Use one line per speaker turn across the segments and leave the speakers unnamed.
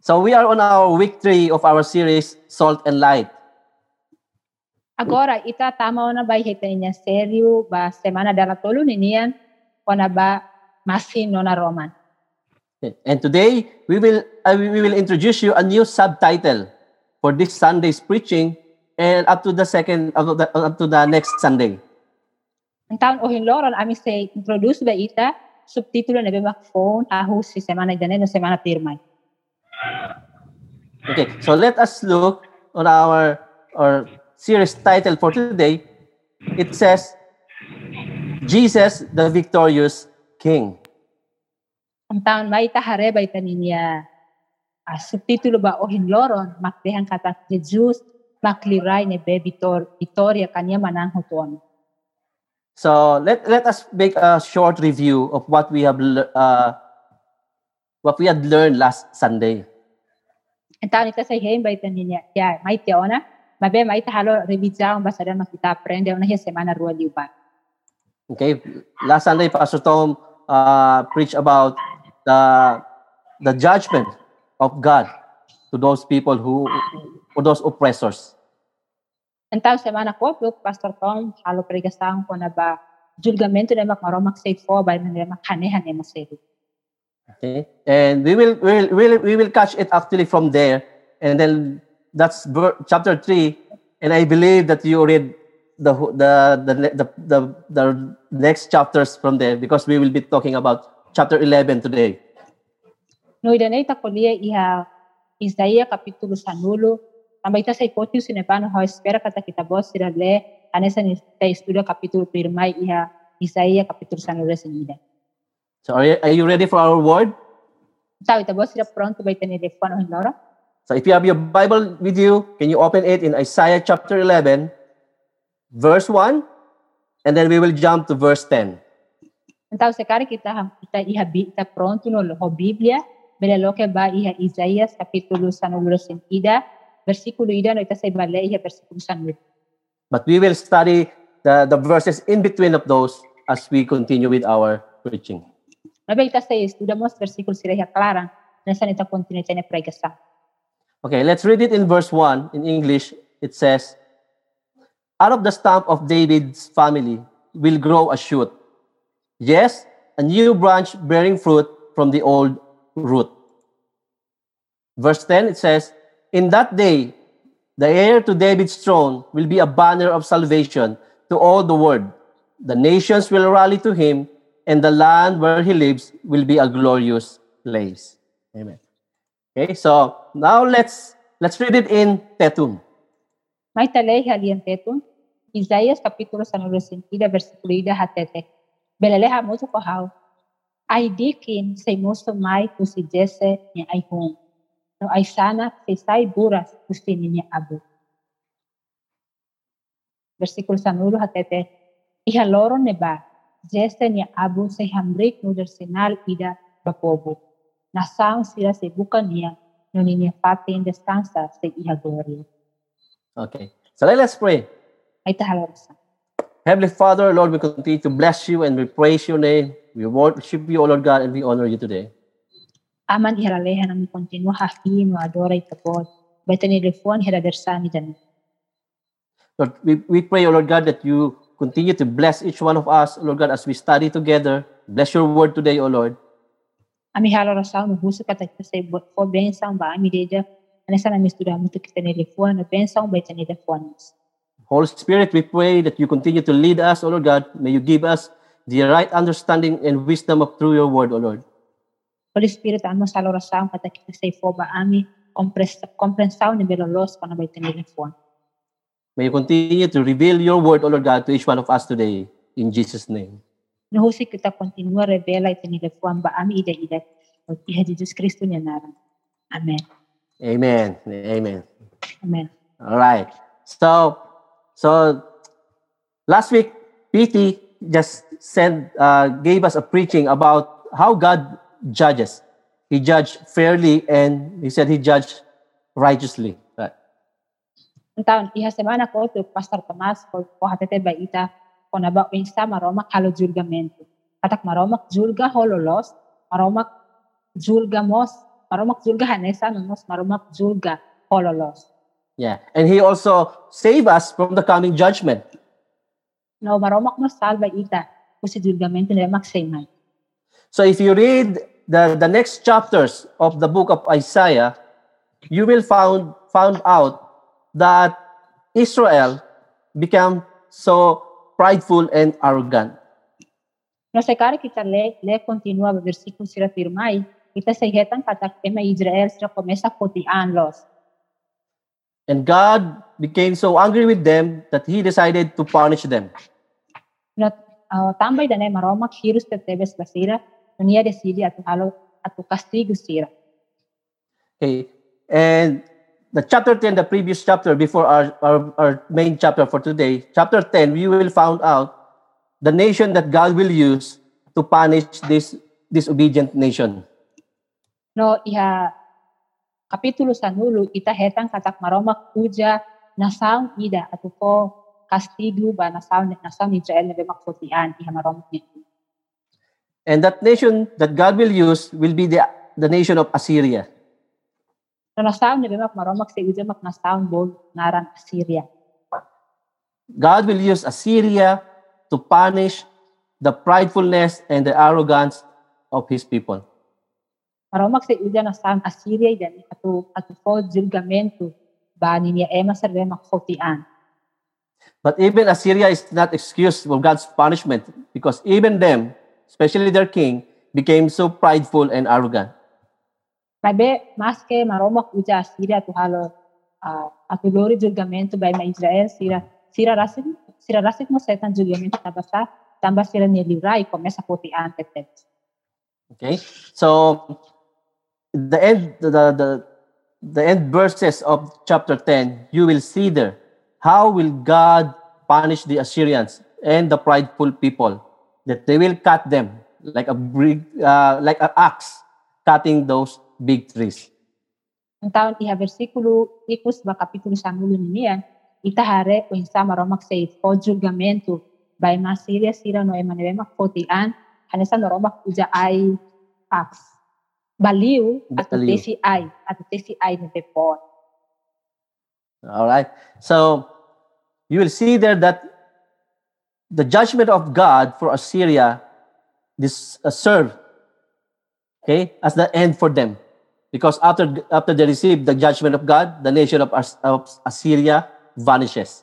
So we are on our week three of our series, Salt and Light.
Agora, ita tama na ba hita niya seryo ba semana dala tolo ninian o na ba masin no na Roman.
And today we will uh, we will introduce you a new subtitle for this Sunday's preaching and up to the second up to the, up to the next Sunday.
Taon o hinloron ami say introduce ba ita subtitulo na ba phone aho si semana dane no semana pirmay.
Okay, so let us look on our our series title for today. It says Jesus the victorious king.
Ang taon may tahare ba ita niya ah, subtitulo ba o hinloron makdehang kata Jesus makliray ne be Vitor, Victoria kanya manang hutuan.
So let let us make a short review of what we have uh, what we had learned last Sunday.
Ang taon ita sa hen ba ita niya ya may tiona mabe may tahalo revisão ba sa dan makita aprende na hiya semana rua liupa.
Okay, last Sunday Pastor Tom uh, preached about the the judgment of God to those people who or those oppressors.
Ang taon semana ko look Pastor Tom halo pregasahan ko na ba julgamento na makmaromak say fo ba na makanehan ni masero.
Okay, and we will we will we will, we will catch it actually from there, and then that's chapter three, and I believe that you read the the the the the, the next chapters from there because we will be talking about chapter eleven today.
No idanay ta kuliya iha Isaiah kapitulo sa nulo. Tambay ta sa hipotyo sinepano ho espera kata kita boss sila le anesa ni ta estudio kapitulo pirmay iha Isaiah kapitulo sa nulo sinida.
So are you, are you ready for our word?
Sabi ta boss sila pronto ita ni Defano Hinlora?
So if you have your Bible with you, can you open it in Isaiah chapter 11, verse 1, and then we will jump to verse 10.
Então se kari kita ham kita iha ta pronto no ho Biblia belalo ke ba iha Isaiah kapitulo sa nulo sinida versikulo ida no ita sa ibale iha versikulo sa nulo.
But we will study the, the verses in between of those as we continue with our preaching.
Continue tene pregasa.
Okay, let's read it in verse 1 in English. It says, Out of the stump of David's family will grow a shoot. Yes, a new branch bearing fruit from the old root. Verse 10, it says, In that day, the heir to David's throne will be a banner of salvation to all the world. The nations will rally to him, and the land where he lives will be a glorious place. Amen. Okay, so now let's let's read it in Tetum.
May talay halian tetun. Isaiah kapitulo sa nulo sentida versikulo ida hatete. Belaleha mo ko how. Ay dikin say mosto may to si Jesse ni ay home. No ay sana say say buras gusti ni abu. Versikulo sa nulo hatete. Ihaloro ne ni abu say hamrik no dersinal ida bapobo. Nasaon sila sa bukan niya no niya patin descansa sa iha gloria.
Okay, so let us pray.
Ay tahaloro sa.
Heavenly Father, Lord, we continue to bless you and we praise your name. We worship you, O Lord God, and we honor you today.
aman iharalehan ang kontinu hahin adora itapod. Baita ni refon hiradersani dan.
Lord, we, we pray, O Lord God, that you continue to bless each one of us, Lord God, as we study together. Bless your word today, O Lord.
Ami halo rasaw no huso kata kita sa ibot po bensang ba ami deja. Ano sa namin estudah mo to kita ni refon no bensang baita ni refon.
Holy Spirit, we pray that you continue to lead us, O Lord God. May you give us the right understanding and wisdom of through your word, O Lord.
Holy Spirit amo sa halo rasaw kata kita sa ba ami kompres kompensaw ni belolos pa na baita ni refon.
May you continue to reveal your word, O Lord God, to each one of us today. In Jesus' name.
No husi kita continua revela ita ni refon ba ami ida ida. O iha Jesus Kristo niya naran. Amen.
Amen. Amen.
Amen.
All right. So, so last week, PT just sent, uh, gave us a preaching about how God judges. He judged fairly and he said he judged righteously.
Ang taon, iha semana ko to Pastor Tomas ko ko hatete ba ita ko na ba insta maromak halo julgamento. Katak maromak julga hololos, maromak julgamos maromak julga hanesa nos maromak julga hololos.
Yeah. And he also save us from the coming judgment.
No maromak no salva ita kusi julgamento na maksayman.
So if you read the, the next chapters of the book of Isaiah, you will found found out that Israel became so prideful and arrogant.
No se kare kita le le continua ba versículo sira firmai kita sa hetan katak ema Israel sira komesa kotian los.
And God became so angry with them that he decided to punish them.
Tambay dane maromak hirus te tebes basira niya decidi atu halo atu castigo sira.
Okay. And the chapter 10, the previous chapter before our, our, our main chapter for today, chapter 10, we will find out the nation that God will use to punish this disobedient nation.
No iha kapitulo sa nulo ita hetang katak maromak uja nasaw ida atu po castigo ba nasaw ni Israel na bemakfotian iha maromak ni.
And that nation that God will use will be the, the nation of Assyria.
No nasaw na bemak maromak sa uja mak nasaw bol naran Assyria.
God will use Assyria to punish the pridefulness and the arrogance of his people.
Maromak sa uja nasaw Assyria dan atu atu po julgamento ba ni niya eh, ema sa bemak fotian.
But even Assyria is not excused for God's punishment because even them, especially their king, became so prideful and arrogant.
Mabe mas ke maromak uja Assyria tu halo uh, atu lori julgamento ba ma Israel sira sira rasit sira rasit mo setan julgamento tabasa tamba sira ni livrai komesa fotian tetet.
Okay, so the end, the, the the end verses of chapter 10, you will see there how will God punish the Assyrians and the prideful people that they will cut them like a uh, like an axe cutting those big trees.
Ang taon iha versikulo ikus ba kapitulo sa mulo niya itahare o insa maromak sa po julgamento by masiria sira no emanemak fotian hanesa maromak uja ay ax. Baliw at
Baliw.
tesi ay at tesi ay ni Pepon.
All right. So you will see there that the judgment of God for Assyria this uh, serve okay as the end for them because after after they receive the judgment of God the nation of, As- of Assyria vanishes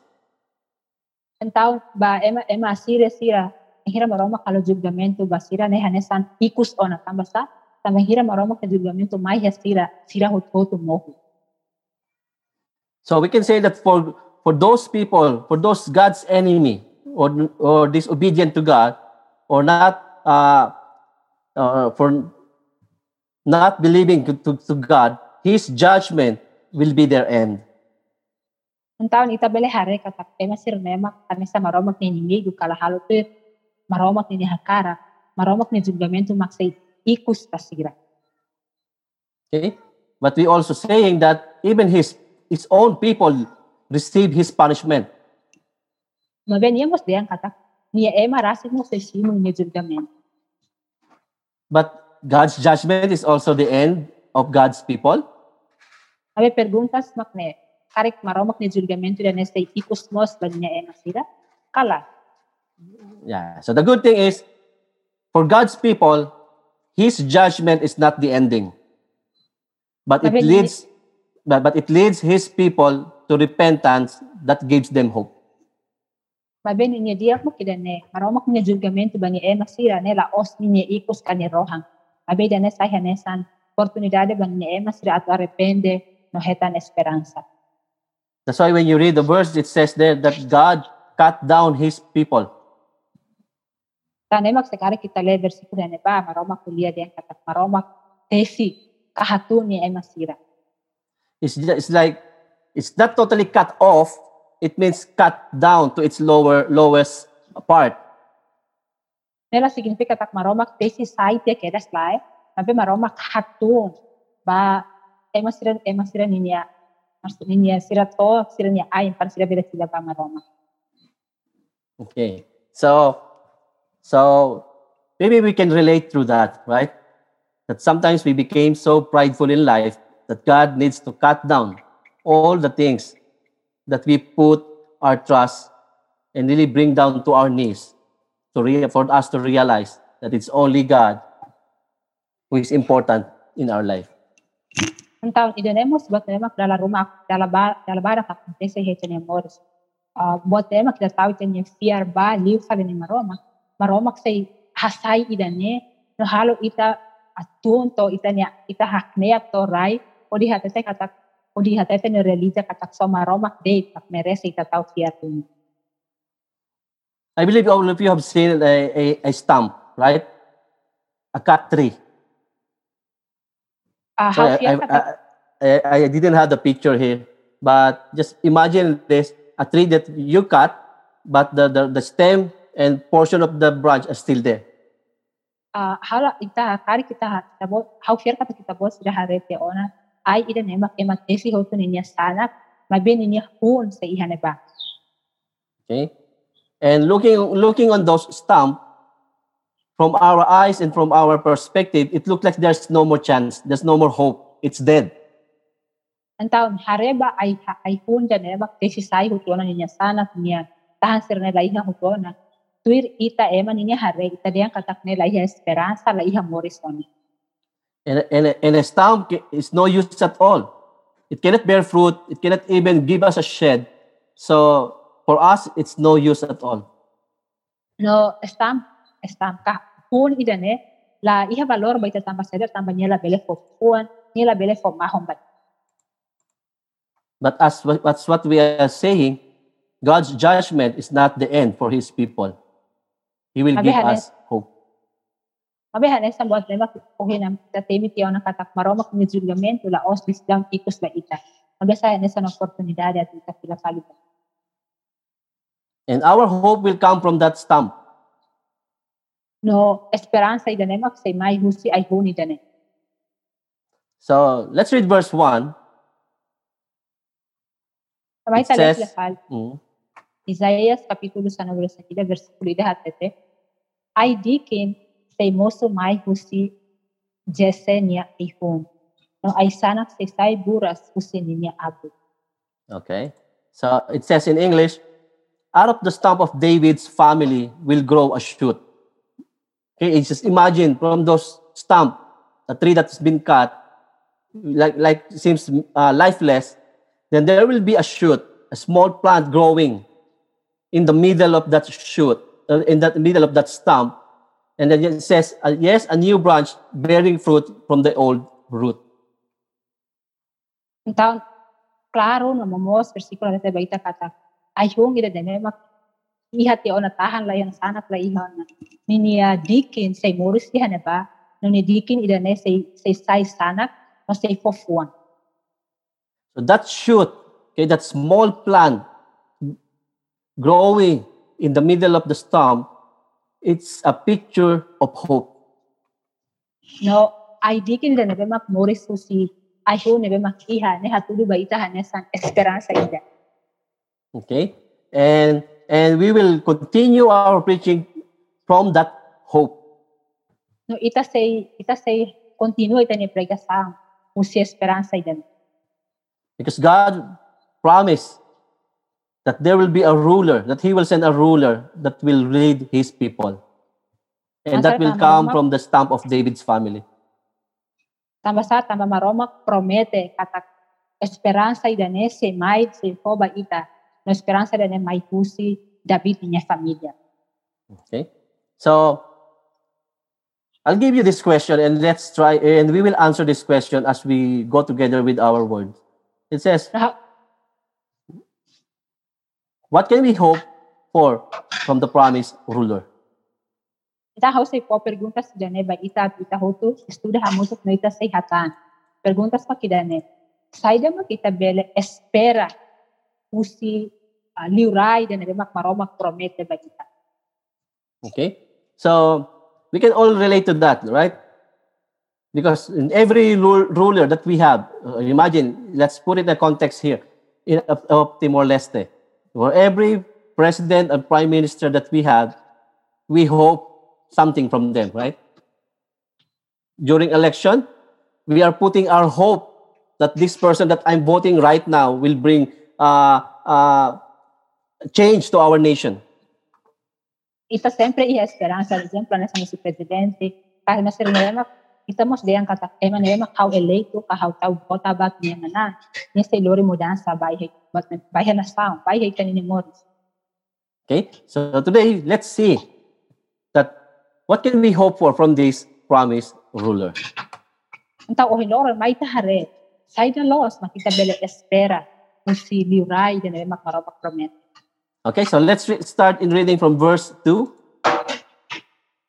Ang taon ba ema ema asire sira ang hira maromak kalo julgamento ba sira ne hanesan ikus o na tambasa tama hira maromak na julgamento may sira sira hot hoto mohu.
so we can say that for for those people for those God's enemy or or disobedient to God or not uh, uh, for not believing to, to, to God his judgment will be their end
Ang taon itabele hare katak ema sir nemak kanesa maromak ni nimigo kalahalo to maromak ni hakara maromak ni julgamento maksay ikus ta sira.
Okay? But we also saying that even his his own people receive his punishment.
Maben niya mos diyan katak niya ema rasit mo sa simo ni julgamento.
But God's judgment is also the end of God's people.
Abe perguntas makne karek maromak ni julgamento dan sa ikus mos ba niya ema? Kala.
Yeah. So the good thing is for God's people, his judgment is not the ending. But it leads but, but it leads his people to repentance that gives them hope.
Maben niya diyak mo kida ne maromak niya julgamento ba ni ema sira ne la os niya ikus kani rohang. Mabe dane sa hanesan oportunidade ba niya ema sira at arrepende no hetan esperanza.
That's why when you read the verse, it says there that God cut down his people.
Tane magsekare kita le versikulo ne ba maromak kulia diyan katak maromak tesi kahatu ni ema sira.
It's, it's like it's not totally cut off. It means cut down to its lower lowest part.
Nela significa tak maromak tesi saite kedas lai, mabe maromak hatu ba ema sira ema sira niya maksud niya sira to sira niya ay para sira beda sila ba maromak.
Okay. So so maybe we can relate through that, right? that sometimes we became so prideful in life that God needs to cut down all the things that we put our trust and really bring down to our knees to re- for us to realize that it's only God who is important in our life.
Então, iremos botemos dalam rumah dalam bar dalam bar ka kontese he tene moros. Uh, botemos kita tahu tene fiar ba liu fa ni maroma. Maroma sei hasai idane no halo ita atunto ita ni ita hakne to rai odi hatete kata odi hatete ne religia kata so maroma de tak merece ita tahu fiar tu.
I believe all of you have seen a, a, a stamp, right? A cut tree.
Uh,
So I, I, I, I didn't have the picture here, but just imagine this a tree that you cut, but the, the, the stem and portion of the branch are still there.
uh, hala ita kari kita kita fiar kata kita bo sila harete ona ay ida nema emat esi hoto niya sanak mabin niya hun sa ihane ba.
Okay? And looking looking on those stump, from our eyes and from our perspective, it looked like there's no more chance, there's no more hope. It's dead.
Ang taon hareba ay ay hun dyan eh, nema esi sai hoto na niya sanak niya tahan sir na iha hoto na tuir ita eh, ema niya hare ita diyan katak nila iha esperanza la iha morison.
And, and, and a stump is no use at all. It cannot bear fruit. It cannot even give us a shed. So for us, it's no use at all.
No estam ka hun ida ne la iha valor ba ita tamba seder tamba niya la bele fo hun niya la bele fo mahon ba
But as what- that's what we are saying, God's judgment is not the end for His people. He will give us hope.
Mabihan ay sa buwan na makukuhin ang tatibit yaw ng katak maromak ni julgamento la os bisdang ikus ba ita. Mabisayan ay sa oportunidad at ita sila palitan.
And our hope will come from that stump.
No esperanza ida nemak say may husi ay huni dane.
So let's read verse 1.
Sabay
It
tala
says-. Mm.
Isaías capítulo sa número 7 versículo ida hatete. Ay dikin say moso may husi jese niya ihun. No ay sanak say say buras husi niya abu.
Okay. So it says in English, out of the stump of David's family will grow a shoot. Okay, it's just imagine from those stump, a tree that's been cut, like like seems uh, lifeless, then there will be a shoot, a small plant growing in the middle of that shoot, uh, in that middle of that stump, and then it says, uh, yes, a new branch bearing fruit from the old root.
Então, claro, no momos versículo kata ay hung ida dene mak ihat ti ona tahan la yan sanak la iha na ni niya dikin say moris iha na ba? No ni dikin ida ne say say say sanak no say fofuan.
So that shoot, okay, that small plant growing in the middle of the stump, it's a picture of hope.
no ay dikin ida ne mak moris so si ay hung ne mak iha ne hatudu ba ita ne san esperanza ida
Okay? And and we will continue our preaching from that hope.
no ita say ita say continue ita ni prega sa usi esperanza ida
Because God promised that there will be a ruler, that He will send a ruler that will lead His people. And that will come from the stump of David's family.
tamba sa tamba maromak promete katak esperanza ida ne se mai se foba ita no esperanza ida ne mai pusi David niya familia.
Okay? So, I'll give you this question and let's try, and we will answer this question as we go together with our word. It says,
Nah,
What can we hope for from the promised ruler?
Ita ho say po perguntas ida ne ba ita ita ho tu estuda hamusok no ita say hatan. Perguntas pa kida ne. Saida mo kita bele espera pusi uh, liurai ida ne mak maromak promete ba ita.
Okay? So, we can all relate to that, right? Because in every ru- ruler that we have, uh, imagine, let's put it in a context here in, of, Timor Leste. For every president and prime minister that we have, we hope something from them, right? during election, we are putting our hope that this person that I'm voting right now will bring uh, uh, change to our nation.
Ita sempre iha esperanza, por exemplo, nessa nosso presidente, na sir nilema, estamos diyan kata, ema nilema kau eleito, kahau tau bota bat niya na, niya sa ilori mudansa, bahay, bahay na sound, bahay kanini moris.
Okay, so today let's see that what can we hope for from this promised ruler.
Então, o hilor, may tahare, sai da los, makita bele espera, kung si liuray, din ay makmarapag promet.
Okay, so let's re- start in reading from verse 2.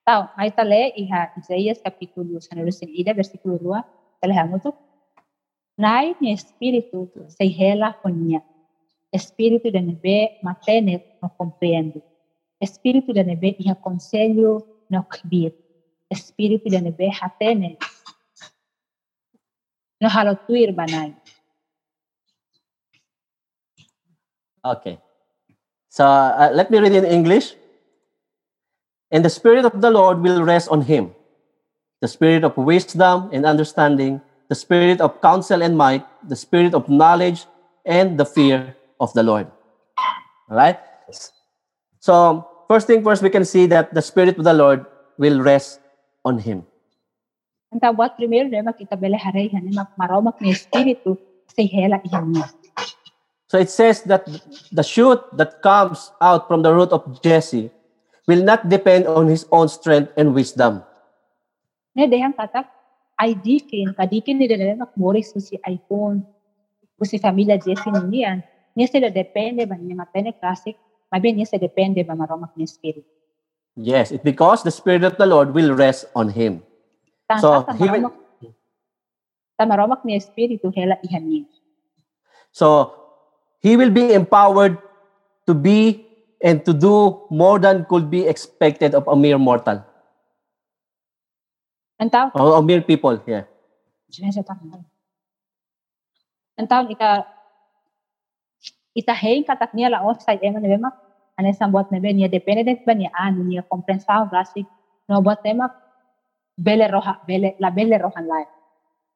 Tao, may tale, iha, Isaías kapitulo sa nalusin ida, versikulo 2, talahamo to. Nai ni espiritu sa hela konya. Espiritu da nebe matenet no compreende. Espiritu da nebe iha conselho no kbir. Espiritu da nebe hatene no halotuir banay.
Okay. So uh, let me read in English. And the Spirit of the Lord will rest on him the Spirit of wisdom and understanding, the Spirit of counsel and might, the Spirit of knowledge and the fear of the Lord. All right? So, first thing first, we can see that the Spirit of the Lord will rest on him.
Primero na makita bele haray hani maromak ni espiritu sa hela iyan.
So it says that the shoot that comes out from the root of Jesse will not depend on his own strength and wisdom.
Ne dehang katak ay dikin, kadikin ni dala makmori su si iPhone, o si familia Jesse ni niyan, niya sila depende ba niya matene klasik, mabi niya sila depende ba maromak ni espiritu.
Yes, it's because the Spirit of the Lord will rest on him.
Tan
So,
so,
he will-
maromak, ta maromak ni espiritu hela iyan niya.
So he will be empowered to be and to do more than could be expected of a mere mortal
Ang tao,
or a mere people. Yeah.
Diyan sa taon. Ang taon ita katak niya laos sa ema na bema ano sa buat na niya dependent ba niya ano niya no buat tema bele roja bele la bele life.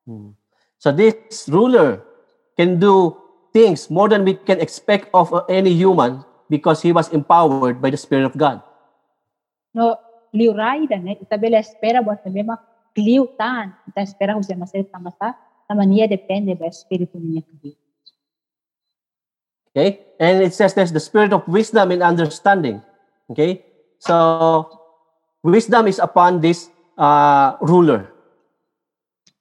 Hmm. So this ruler can do things more than we can expect of any human because he was empowered by the Spirit of God.
No liuray da ne ita bele espera buat na bema kliu tan ita espera husa masel tamasa tama niya depende espiritu niya kadi.
Okay? And it says there's the spirit of wisdom and understanding. Okay? So wisdom is upon this uh, ruler.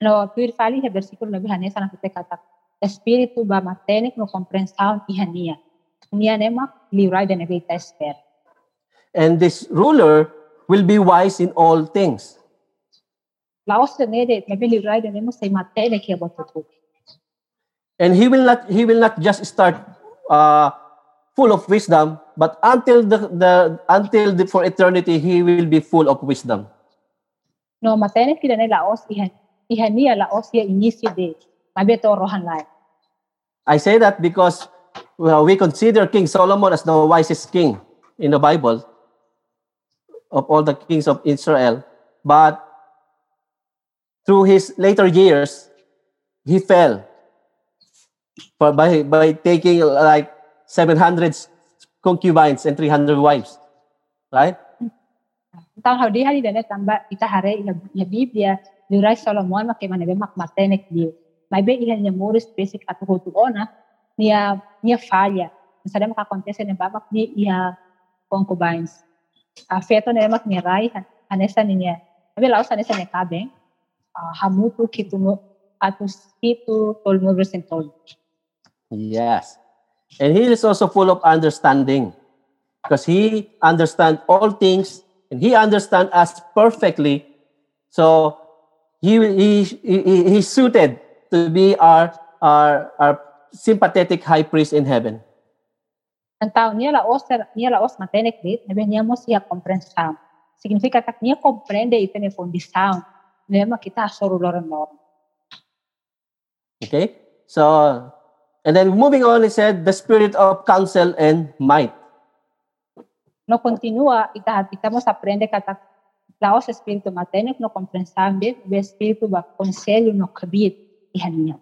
No, pur fali he versículo 9 hanesa na kita kata espiritu ba matenek no komprensao ihania. Niya nema liuray da nebe ita.
And this ruler will be wise in all things.
Laos da nede nebe liuray da nemo say matenek he botutu.
And he will not he will not just start uh, full of wisdom, but until the, the until the, for eternity he will be full of wisdom.
No matenek kida ne laos ihan ihania laos ya inicio de mabe to rohan lai.
I say that because well, we consider King Solomon as the wisest king in the Bible of all the kings of Israel, but through his later years, he fell for, by, by taking like 700 concubines and 300 wives. Right?
Tang hadi hadi da ne tamba ita hare ya, Biblia liuray Solomon make manebe mak matenek di. Mabe ihan niya moris basic at hutuona niya niya falha. Sada makakontese ne babak ni iya concubines. A feto ne mak ni rai anesa niya. Mabe laos anesa ne kabeng. Uh, hamutu kituno atus itu tolmo resentol.
Yes. And he is also full of understanding because he understands all things and he understands us perfectly. So he, he, he, he's suited to be our, our, our sympathetic high priest in heaven.
Ang tao niya laos niya laos matenek dit, nabe niya mo siya komprensam. Significa tak niya comprende ito ni fondisaun. Niya makita soruloran mo.
Okay? So, and then moving on, he said the spirit of counsel and might.
No continua, ita, ita mo sa prende katak Laos espiritu materno no comprensambe, be espiritu ba conselho no kabit ihan niya.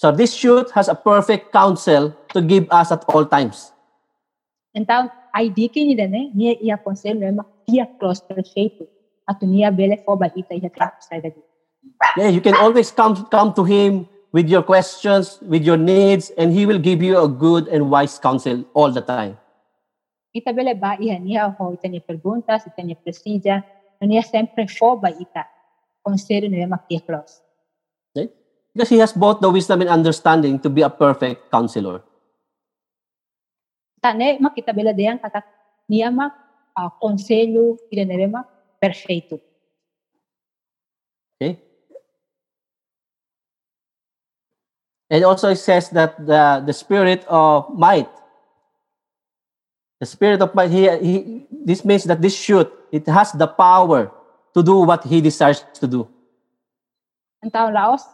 So this shoot has a perfect counsel to give us at all times.
Então, a ideia ni dane, niya iya conselho é makia close perfeito. At niya bele fo ba ita iya tempo sa dagi.
Yeah, you can always come come to him with your questions, with your needs, and he will give you a good and wise counsel all the time.
Ita bele ba iya niya ho ita niya perguntas, ita niya presija, no niya sempre fo ba ita. Conselho niya makia close.
Because he has both the wisdom and understanding to be a perfect counselor.
Tane makita bela deyang kata niya mak uh, conselho ida nebe mak perfeito.
Okay? And also it says that the, the spirit of might, the spirit of might, he, he, this means that this shoot, it has the power to do what he desires to do.
Então, Laos,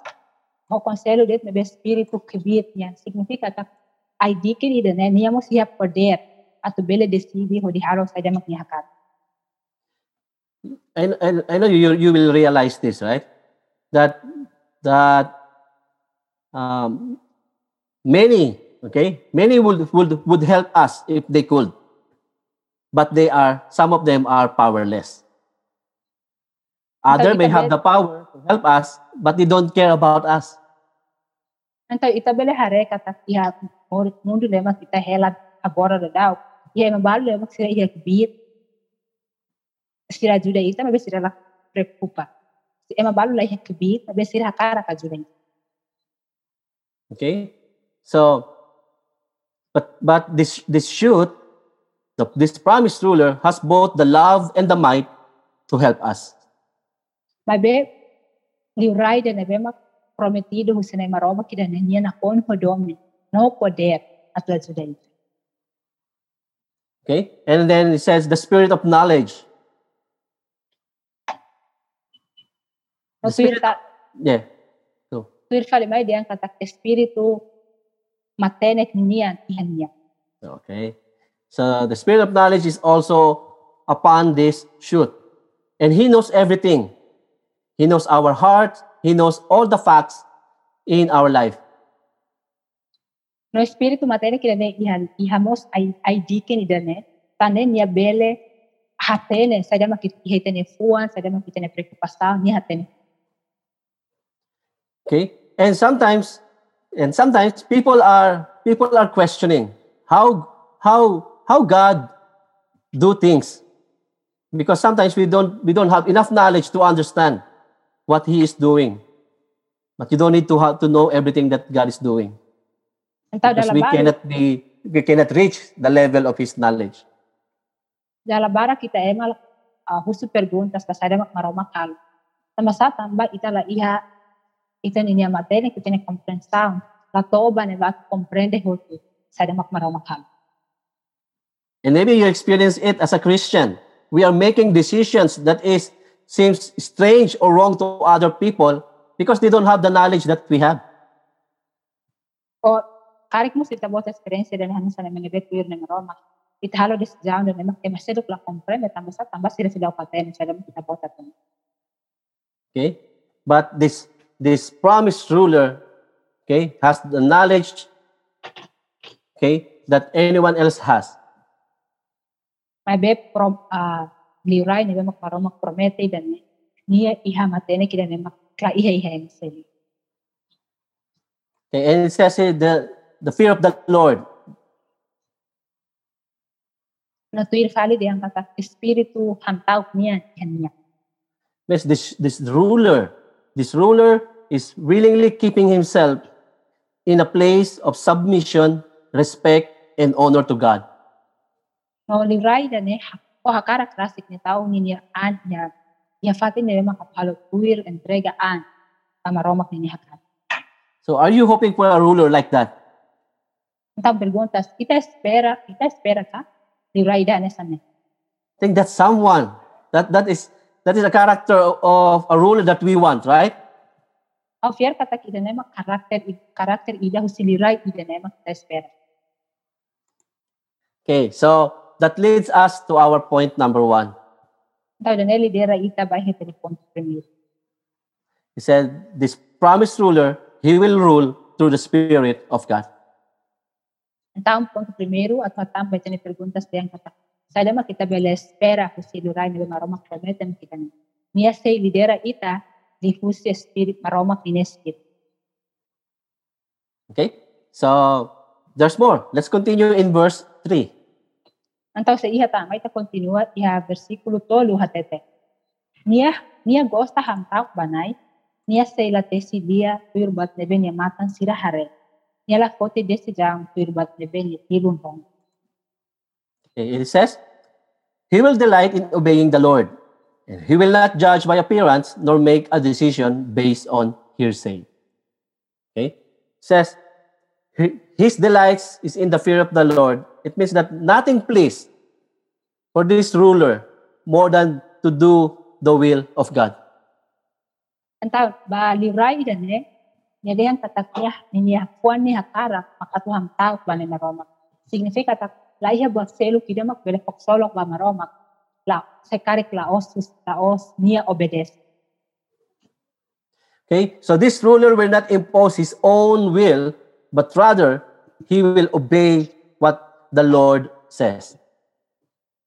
o conselho dele nebe espírito kibit niya. Significa que a ideia querida, né? Niya mo siya poder at bela decide ho di haro sa damak niya hakat.
I, I, I know you, you will realize this, right? That that um, many, okay, many would, would would help us if they could, but they are some of them are powerless. Other may have the power to help us, but they don't care about us.
Então, ita bela hare kata iha mundo lema kita hela agora da dau. Iha mabalo lema sira iha kibit. Sira ajuda ita, mas sira la preocupa. E mabalo la iha kibit, mas sira cara ka ajuda ita.
Okay, so but but this this shoot, the, this promised ruler has both the love and the might to help us.
Mas be liurai da nebe mak prometido ho sinay maroma kida na niya na kon ho domi. No poder at la ajuda ita.
Okay, and then it says the spirit of knowledge.
No
The spirit-
ka
Yeah. So
tuir kalimay diyan kata espiritu matenek niya ihan niya.
Okay. So the spirit of knowledge is also upon this shoot. And he knows everything. He knows our heart. He knows all the facts in our life.
No espiritu matenek kida na ihan ihamos ay ay diken idane. Tane niya bele hatene sa dama kit ihitene fuan sa dama kitene preocupação niya hatene.
Okay? And sometimes and sometimes people are people are questioning how how how God do things. Because sometimes we don't we don't have enough knowledge to understand what he is doing. But you don't need to have to know everything that God is doing. Because we cannot be we cannot reach the level of his knowledge
dala bara kita emal uh, husu perguntas sa dama maroma kal. Sama sa tamba ita la iha ita niya matenek kita ne compreensão. La toba ne va comprende hotu sa dama maroma kal.
and maybe you experience it as a christian we are making decisions that is seems strange or wrong to other people because they don't have the knowledge that we have
O karik mo sita bota experiência dan hanin sa namin nebet wir ne maroma. Ita halo des jaun dan emak ke masedok la comprende tamba sa tamba sila sila paten sa dama kita bota tan.
okay but this this promised ruler okay has the knowledge okay that anyone else has
May be prom uh, liuray ne be mak promete dan ne niya iha matene kida ne mak kla iha iha en seli.
okay and it says the the fear of the lord
No tuir fali diang kata espiritu hantau niya niya.
Yes, this this ruler, this ruler is willingly keeping himself in a place of submission, respect, and honor to God.
No liuray dan ne o hakara klasik ni tao ni niya an niya niya fatin ne mak kapalo tuir entrega an kamaromak ni niya hakat.
So, are you hoping for a ruler like that?
Então perguntas, kita espera, kita espera ka? Liuray dan ne sanne.
I think that's someone that that is that is a character of a ruler that we want, right?
Au fier kata kita ne mak karakter karakter ida husiliray ida ne mak kita espera.
Okay, so that leads us to our point number one.
Então, Daniel lidera ita ba telefone primeiro.
He said, This promised ruler, he will rule through the Spirit of God.
Então, ponto primeiro, at matambay tani perguntas diyan kata. Sada makita bela espera kung si Luray na maroma prometa makita na. Niya say lidera ita, spirit maroma.
Okay? So, there's more. Let's continue in verse 3.
Então, sa iha tama, ita continua, iha versikulo tolo hatete. Niya, niya gosta hamtak banay, niya say la tesidia, turbat nebe niya matan sira hare. Niya la kote desi jang, turbat nebe niya tilun hong.
It says, He will delight in obeying the Lord, and he will not judge by appearance nor make a decision based on hearsay. Okay? It says, "Hi- His delights is in the fear of the Lord. It means that nothing pleased for this ruler more than to do the will of God.
Então, ba liray eh, ida ne, niya diyan tatakya, niya puan niya karak, makatuhang tao ba ni maromak. Significa tak, la iha buat selu kida mak bele solok ba maromak. La, sekarik laos, sus laos, niya obedes.
Okay? So this ruler will not impose his own will, but rather he will obey what the Lord says.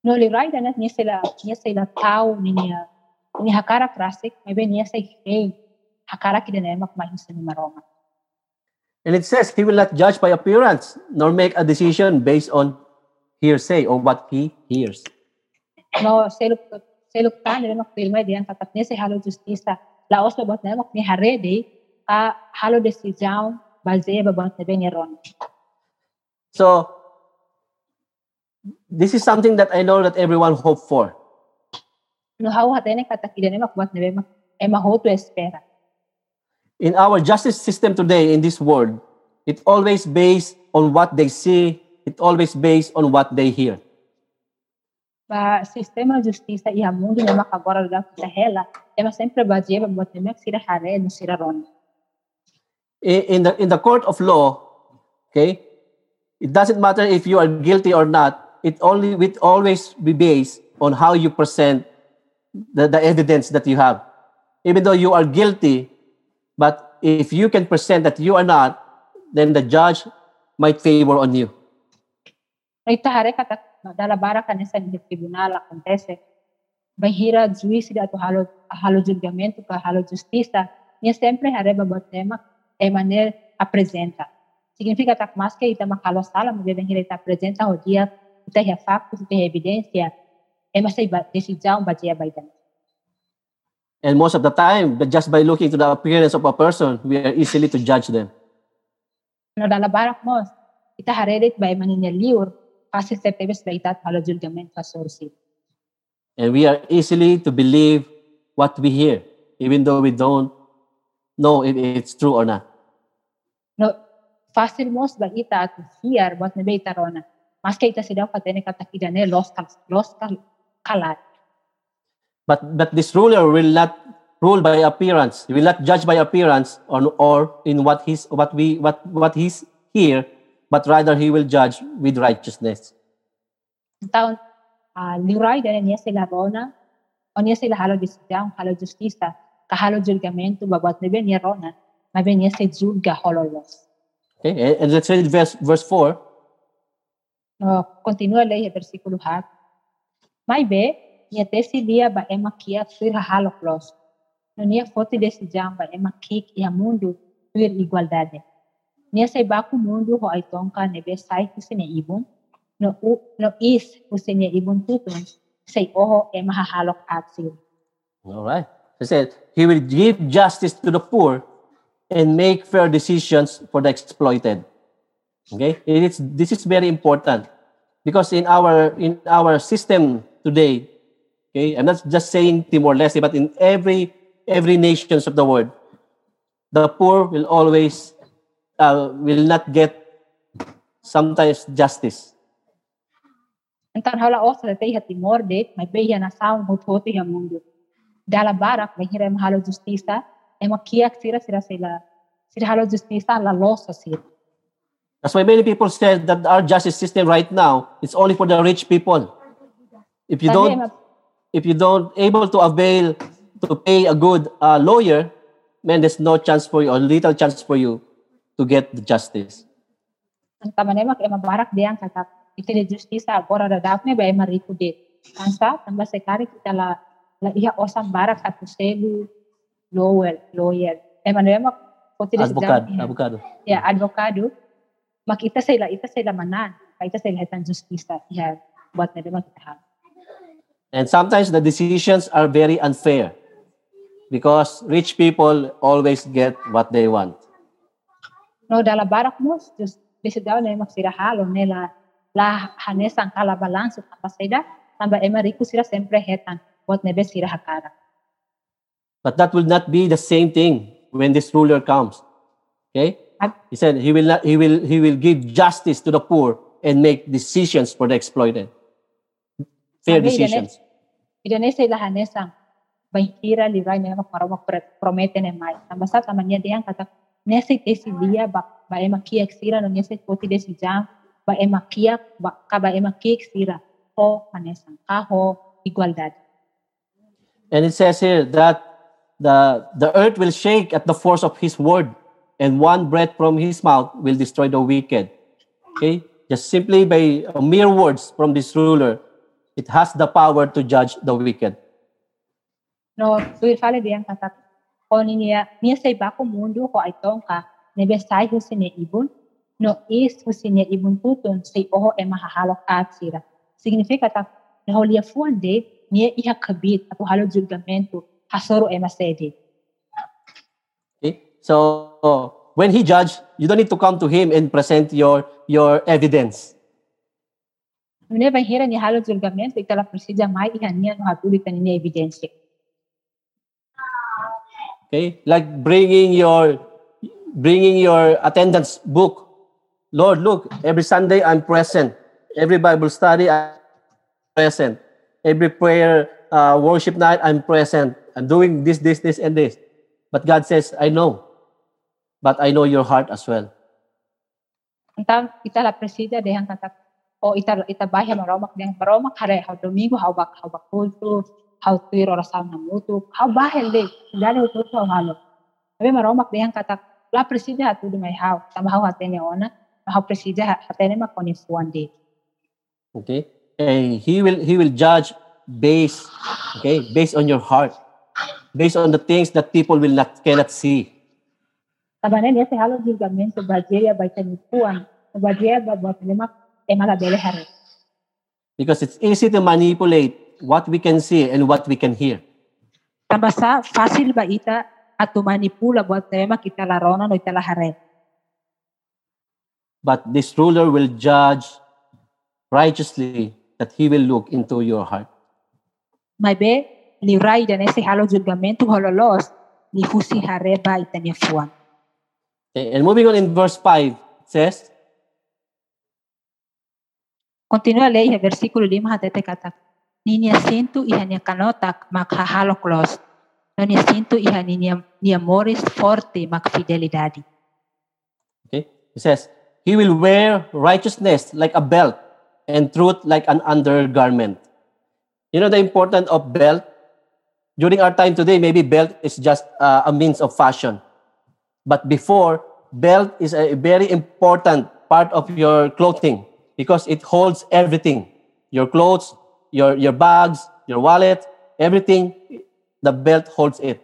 No liray ida ne, niya sila, niya sila tao niya, ni hakarak ah, rasik, maybe niya say, hey, hakarak ida ne mak mahis ni maromak.
And it says he will not judge by appearance, nor make a decision based on hearsay or what he hears.
no seluk seluk tan nila mak filmay diyan katak niya si halo justisa laos na bot na ni harede ka ah, halo desisyon balze ba bot na ben ron
So this is something that I know that everyone hope for.
no how hatene katak ida mak bot na ben mak e mahoto espera
In our justice system today in this world, it always based on what they see, it always based on what they hear.
ba sistema justisa iha mundo na makagora da sa hela e ma sempre balze ba bot na mak sira hare no sira ron
In the in the court of law, okay, it doesn't matter if you are guilty or not. It only will always be based on how you present the, the evidence that you have. Even though you are guilty, but if you can present that you are not, then the judge might favor on you.
Ita hare katak dalabara ka nesa ni tribunal acontece. Bahira juiz da halo halo julgamento ka halo justiça, niya sempre hare babot tema e maner apresenta. Significa tak mas que ita makalo sala mo deben hira ita apresenta o dia ya factos ita evidência e mas ba decisão ba dia baidan.
And most of the time, but just by looking to the appearance of a person, we are easily to judge them.
No dalabara mo ita hare dit ba maninya liur kasi septebes ba ita halo julgamento ka sorsi.
And we are easily to believe what we hear, even though we don't know if it's true or not.
No, fácil mos ba ita at fear wat na beta rona. Mas kay ita sidaw katene katakida lost kal lost kal kalat.
But but this ruler will not rule by appearance. He will not judge by appearance or, or in what he's what we what what he's here, but rather he will judge with righteousness.
Taon uh, liray dene niya sila rona o niya sila halo desidang halo justisa kahalo julgamento babot na ben niya rona na ben niya sa julga.
Okay, and, let's read verse verse four.
No, continua lei e versículo hat. Mai be, niya tesi dia ba ema kia fir halo klos. No niya foto decisão ba ema kik ia mundo fir igualdade. Niya sa baku mundo ho ay tongka nebe sai kusine ibon. No, u, no is kusine ibon tutun say oho ema hahalok atsil.
All right. He said he will give justice to the poor and make fair decisions for the exploited. Okay, it is this is very important because in our in our system today, okay, I'm not just saying Timor Leste, but in every every nations of the world, the poor will always uh, will not get sometimes justice.
Da teha timor det, may beha na sound hot hoti ha mundo. Dala barak may hira mahalo justisa, ema kiak sira sira sila sira halo justisa la losa sira.
That's why many people say that our justice system right now is only for the rich people. If you don't if you don't able to avail to pay a good uh, lawyer, man, there's no chance for you or little chance for you to get the justice.
Ang tamanema kay mabarak diyan kata iti di justisa agora da dapne ba mariku de. Kansa tamba sekari kita la la iya osam barak at selu lawyer lawyer. Eh manema ko ti
Advocado, advocado.
ya advocado makita sila ita sila manan kaita sila hetan justisa iya buat na kita ha.
And sometimes the decisions are very unfair because rich people always get what they want.
No dala barak mo just desidaw na magsirahalo nila la hanesan kala balanso kapasida tamba emariku sila sempre hetan buat nebe sira hakara.
But that will not be the same thing when this ruler comes. Okay? He said he will not he will he will give justice to the poor and make decisions for the exploited. Fair decisions.
Idane sa ilahanesang bahira liray na makaramak promete na mai. Tambasa taman niya diyan kata nesi tesi dia ba ba ema kiek sira no nesi poti desi jam ba ema kiak ba ka ba ema kiek sira ho hanesang kaho igualdad.
And it says here that the the earth will shake at the force of his word, and one breath from his mouth will destroy the wicked. Okay? Just simply by uh, mere words from this ruler, it has the power to judge the wicked.
No, suil fale diyan kata ko niya niya sa iba ko mundo ko ay ka nebesay ho sinya ibon no is ho sinya ibon tutun sa oho e mahahalok at sira. Significa ta nahulia fuan de niya iha kabit at halo julgamento hasoro e masede.
So when he judge, you don't need to come to him and present your your evidence.
Nune ba hira ni halo julgamento itala presida mai iha niya no hatulit na niya ebidensya.
Okay? Like bringing your bringing your attendance book. Lord, look, every Sunday I'm present. Every Bible study I'm present. Every prayer uh, worship night I'm present. I'm doing this, this, this, and this. But God says, I know. But I know your heart as well.
Então, itala presida dehang kata o itala itabahya maromak dehang maromak hare how domingo how bak how bak kultu how tuir orasan na mutu how bahel de dali utu how halo. Tapi maromak dehang kata la presida hatu dumay how tama how hatene ona how presida hatene makoni fuan de.
Okay? And he will he will judge based okay based on your heart based on the things that people will not cannot see
Tabanen ese halo julgamento bajeya baitani fuan bajeya babot lemak emala bele hare.
because it's easy to manipulate what we can see and what we can hear
Tambasa fácil ba ita at tumanipula buat tema kita larona no itala hare.
but this ruler will judge righteously that he will look into your heart
May be liray dan ese halo julgamento hololos ni fusi hare ba itani fuan.
Okay, and moving on in verse 5 it says
Continua lei versículo 5 hatete kata. Ninia sintu iha nia kanotak mak hahalok los. No nia sintu iha nia, nia moris forte mak fidelidadi.
okay it says he will wear righteousness like a belt and truth like an undergarment you know the importance of belt during our time today maybe belt is just uh, a means of fashion but before belt is a very important part of your clothing because it holds everything. Your clothes your your bags your wallet everything the belt holds it.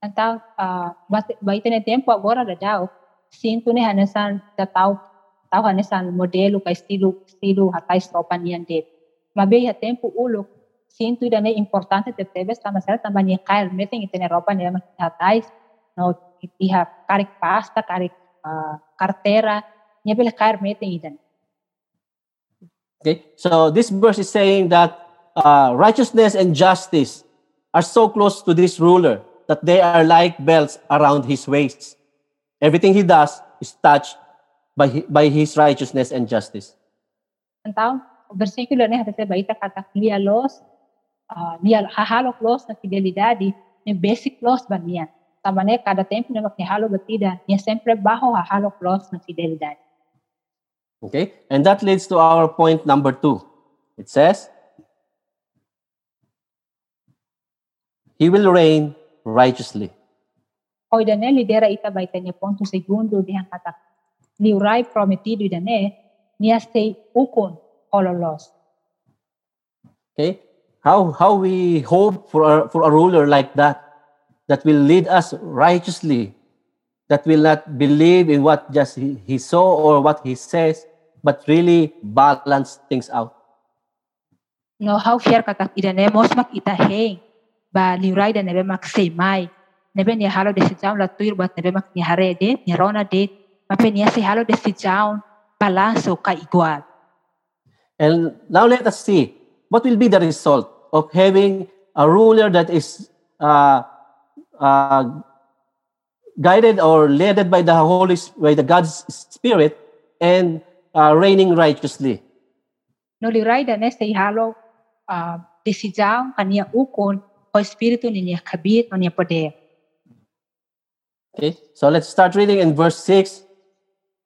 Então, uh, ita na tempo agora da daw, sinto ni hanesan da tau tau hanesan modelo ka estilo estilo hatai tropa niyan de. Mabe ha tempo ulo sinto da ne importante te tebes tama sera tama ni kail meeting ite ne ropa niya hatai no iha karik pasta karik uh, cartera kair meeting idan.
Okay, so this verse is saying that uh, righteousness and justice are so close to this ruler that they are like belts around his waist. Everything he does is touched by, by his righteousness and justice.
Então, o versículo ne hatete ba ita kata lia los uh, hahalok los na fidelidade ni basic los ba niya. Kada tempo batida niya sempre bajo hahalok los na fidelidade.
Okay, and that leads to our point number two. It says, he will reign righteously.
Lidera ita ponto segundo dihang katak. Liuray prometido idane niya stay ukon hololos.
Okay? How, how we hope for a, for a ruler like that, that will lead us righteously, that will not believe in what just he, he saw or what he says, but really balance things out.
No how here katak idane mos makita heng ba liuray da nebe mak semai. Nebe niya halo de si jaun la tuir bat nebe mak niya hare de niya rona de mape niya si halo de si jaun balanso ka igual.
And now let us see what will be the result of having a ruler that is uh, uh, guided or led by the Holy by the God's Spirit and uh, reigning righteously.
No liuray da ne si halo uh, de kaniya ukon o espiritu ni kabit o poder.
Okay, so let's start reading in verse six.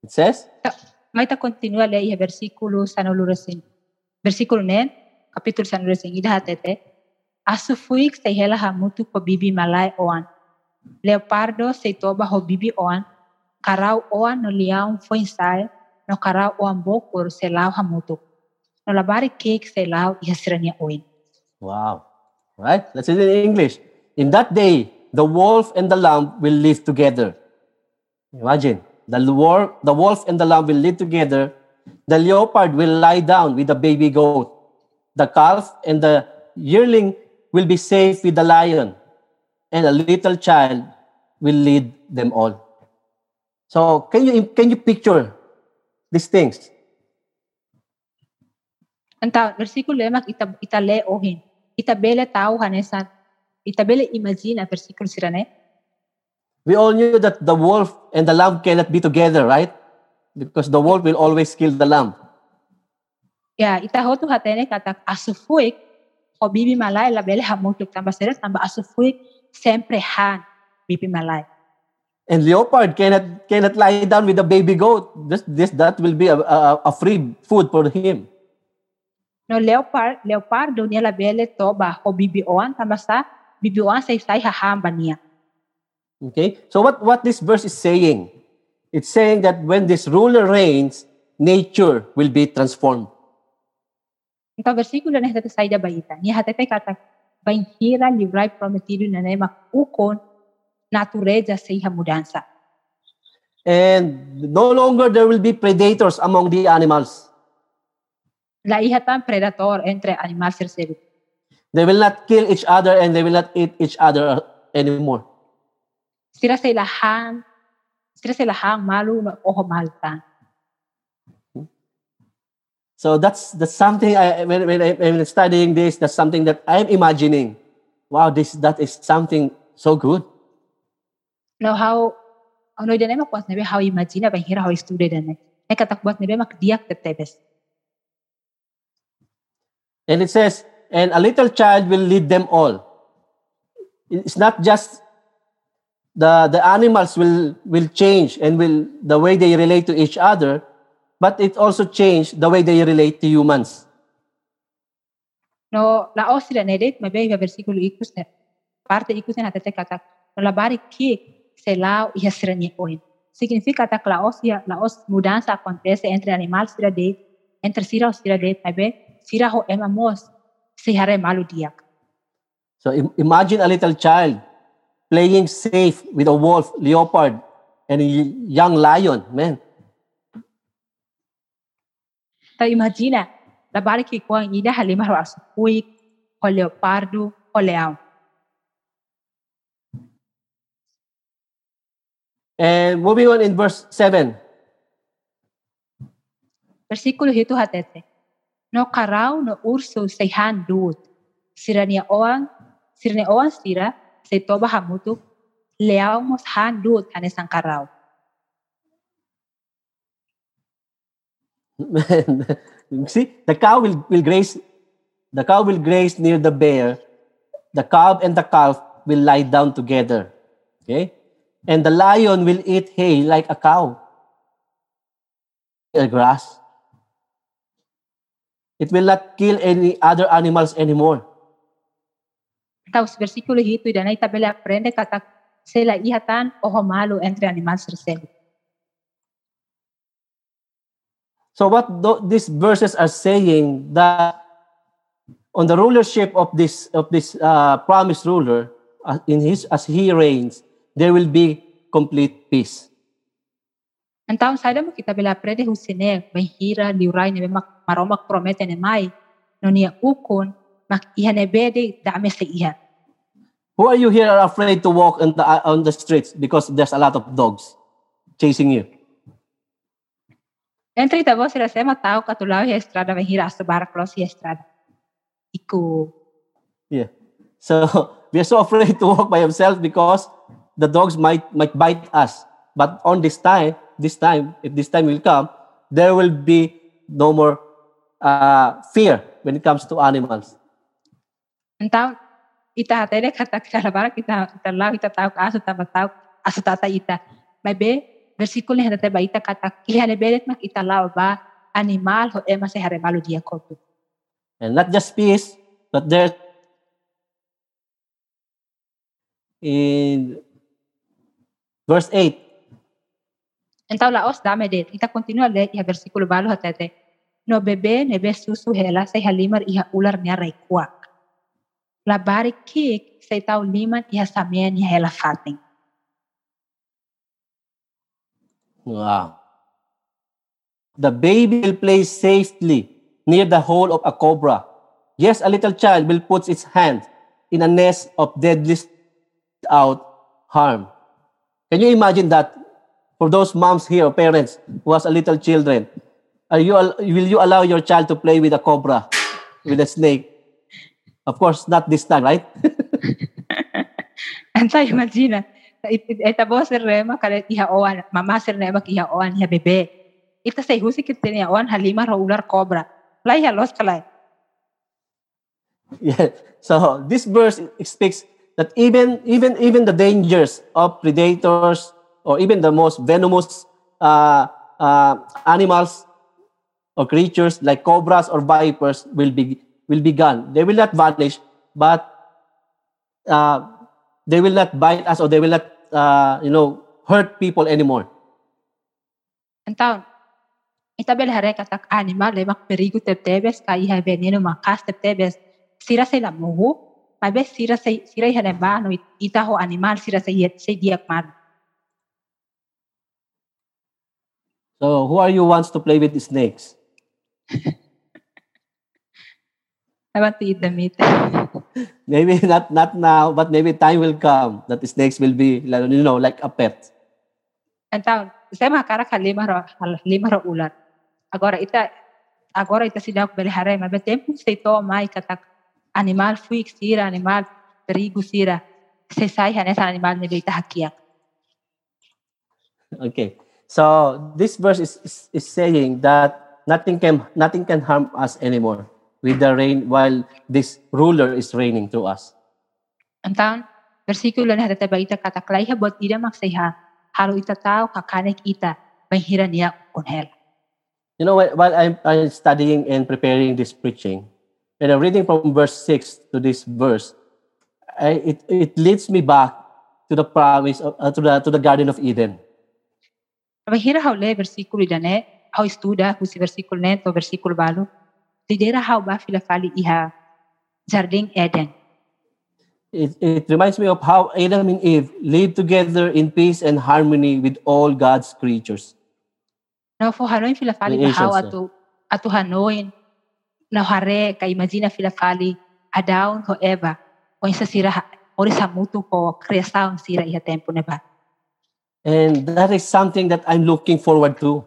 It says,
Ta- May ta continua le versículo sa nulurasin. Versículo nen, kapitulo sa nulurasin. Ida hatete. Asufuik sa hela hamutu po bibi malay oan. Leopardo sa itoba ho bibi oan. Karaw oan no liaw foi insay. No karaw oan bokor sa law hamutu. No labari cake ihasira niya oin.
Wow. Right? Let's read it in English. In that day, the wolf and the lamb will live together. Imagine. The wolf, the wolf and the lamb will live together. The leopard will lie down with the baby goat. The calf and the yearling will be safe with the lion. And a little child will lead them all. So can you can you picture these things?
Anta, versículo lemak ita, itale ohin. Itabele tao hanesan. Itabele imagine versículo sirane.
We all knew that the wolf and the lamb cannot be together, right? Because the wolf will always kill the lamb.
Ya, ita hotu hatene katak asufuik o bibi malay la bele hamutuk tamba seret tamba asufuik sempre han bibi malay.
And leopard cannot cannot lie down with a baby goat. This this that will be a, a, a free food for him.
No leopard, leopardo niya la bele toba o bibi oan tamba sa bibi oan sa isay hahamba niya.
Okay. So what what this verse is saying? It's saying that when this ruler reigns, nature will be transformed.
Então, versículo na hatete sa ida baita. Niya hatete katak bainhira livrai prometido na nema ukon natureza sa iha mudansa.
And no longer there will be predators among the animals.
La iha tan predator entre animal serserit.
They will not kill each other and they will not eat each other anymore.
Sira sa ilahan, sira sa ilahang malu oho maltan.
So that's that's something I when when I when studying this, that's something that I'm imagining. Wow, this that is something so good.
Now how ano din eh, naman kwas nabi how imagine ba hira how student din. Eh. Ay katakbot nabi makdiak tetebes.
And it says, and a little child will lead them all. It's not just the the animals will will change and will the way they relate to each other, but it also changed the way they relate to humans.
No laos sila nedet mabe iba versikulo ikus na eh, parte ikus na hatete katak. No labari ki se lao iha sira ni oin. Significa katak laos ya laos mudança acontece entre animal sira de entre sira o sira de mabe sira ho emamos si hare malu diak.
So imagine a little child playing safe with a wolf, leopard, and a y- young lion. Man,
Ta imagina, labari ki ko ang ida halimar o asupuik, o leopardo, o leão.
and moving on in verse seven.
Versículo hito hatete. No karaw no urso sa han duot. Sira niya oang, sira niya oang sira, sa toba hamutuk, leaw mos han duot hanes ang karaw.
see, the cow will, will graze, the cow will graze near the bear. The calf and the calf will lie down together. Okay? And the lion will eat hay like a cow. Uh, grass. It will not kill any other animals anymore.
Então, os versículos hito e daí também aprende kata sela ihatan o malo entre animais terceiro.
So what tho- these verses are saying that on the rulership of this of this uh, promised ruler, uh, in his as he reigns, there will be complete peace.
Então, sai mo kita bela aprende husine, bahira liurai nebe mak maromak promete ne mai, no nia ukon, mak iha nebede dame sa iha.
Who are you here are afraid to walk on the on the streets because there's a lot of dogs chasing you?
Entre ita voz era sema tau katulaw hi estrada aso bara cross hi estrada. Iku
Yeah. So we are so afraid to walk by ourselves because the dogs might might bite us. But on this time, this time, if this time will come, there will be no more uh, fear when it comes to animals.
Então, ita hatele kata kalabara kita kita lau ita tau ka aso tama tau aso tata ita. May be versículo handa te ba ita kata kihane bedet mak ita lau ba animal ho ema se haremalo dia kotu.
And not just peace, but there in verse 8,
Então laos dame det. Ita continua le iha versículo balo hatete. No bebe nebe susu hela se halimar iha ular nia reikuak. La bari kik se tau liman iha samean iha hela fating.
Wow. The baby will play safely near the hole of a cobra. Yes, a little child will put its hand in a nest of deadly out harm. Can you imagine that for those moms here parents who has a little children? Are you will you allow your child to play with a cobra, with a snake? Of course, not this time, right?
and Anta imagina. Ita bo ser rema kare iha oan. Mama ser rema iha oan iha bebe. Ita say husi kit tenia oan halima ro ular cobra. Lai iha los kalai.
Yeah. So this verse speaks that even even even the dangers of predators or even the most venomous uh, uh, animals or creatures like cobras or vipers will be will be gone. They will not vanish, but uh, they will not bite us or they will not uh, you know hurt people anymore.
Então, ita bel hare katak animal le mak perigo tebtebes ka iha veneno makas tebtebes. Sira se la muhu. Mabe sira se sira iha ne ba no ita ho animal sira se yet se diak mar.
So who are you wants to play with the snakes?
I want to eat the meat.
Maybe not not now, but maybe time will come that the snakes will be you know like a pet.
Então, saya makara ka lima ro hal- ro ular. Agora ita agora ita sila ko beli hare mabe tempo se to mai katak animal fuik sira animal perigo sira. Se sai hanes animal ne beita hakia.
Okay. So this verse is, is, is saying that nothing can nothing can harm us anymore with the reign while this ruler is reigning through us.
Então, versículo na hata baita katak lai ha bot ida mak ha haru ita tao kakanek ita bahira niya kunhel.
You know, while while I'm, I'm studying and preparing this preaching, and I'm reading from verse 6 to this verse, I, it, it leads me back to the promise of, uh, to the to the Garden of Eden.
Bahira hau le versículo ida ne hau estuda husi versículo ne to versículo balu. Lidera hau ba fila fali iha Jardim Eden.
It, it reminds me of how Adam and Eve lived together in peace and harmony with all God's creatures.
Na fo hanoin fila fali bahau atu atu hanoin na hare ka imagina fila fali adaun ho Eva o isa sira ori sa mutu ko kriasaun sira iha tempo ne ba.
And that is something that I'm looking forward to.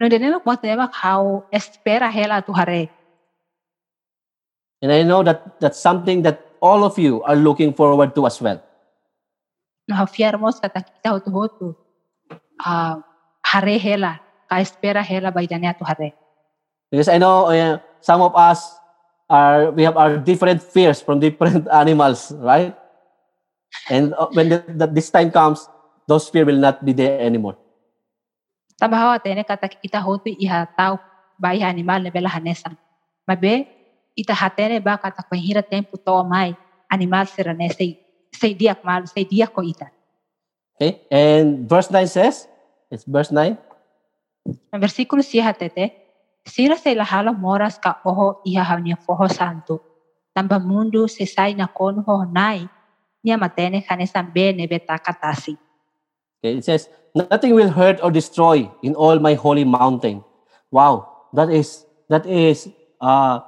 No de nema mo tema how espera hela tu hare.
And I know that that's something that all of you are looking forward to as well.
No ha fiermos kata kita hotu hotu. Ah hare hela ka espera hela ba idane tu hare.
Because I know uh, some of us are, we have our different fears from different animals, right? And uh, when the, the, this time comes, those fear will not be there anymore.
Tabahawa tene kata kita hotu iha tau ba iha animal ne bela hanesan. Mabe ita hatene ba kata hira tempo to mai animal serane sei sei diak mal sei diak ko ita.
Okay? And verse 9 says, it's verse 9.
Na versículo 7 hatete, sira sei lahala moras ka oho iha haunia foho santo. Tamba mundo se sai na kono ho nai, nia matene kane sambe ne beta katasi.
Okay, it says, nothing will hurt or destroy in all my holy mountain. Wow, that is that is uh,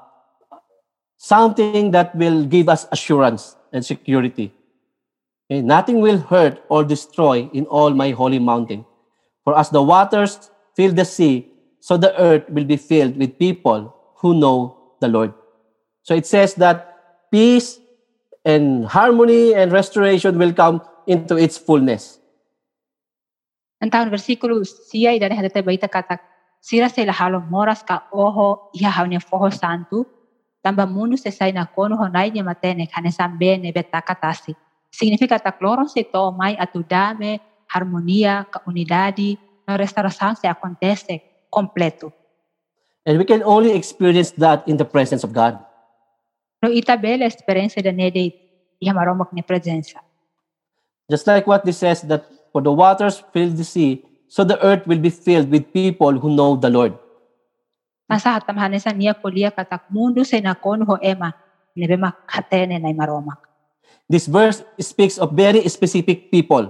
something that will give us assurance and security. Okay, nothing will hurt or destroy in all my holy mountain. For as the waters fill the sea, so the earth will be filled with people who know the Lord. So it says that peace and harmony and restoration will come into its fullness.
Ang taon versículo 6 dan hatete baita kata sira se lahalo moras ka oho iha haunia foho santo, tamba mundo se sai na kono ho nai nia matene kane sambe ne beta katasi. Significa tak loron se to mai atudame, harmonia, ka unidade, na restauração se acontece completo.
And we can only experience that in the presence of God.
No ita bela experiência da nede iha maromak ni presença.
Just like what this says that for the waters fill the sea, so the earth will be filled with people who know the Lord.
Ema.
This verse speaks of very specific people,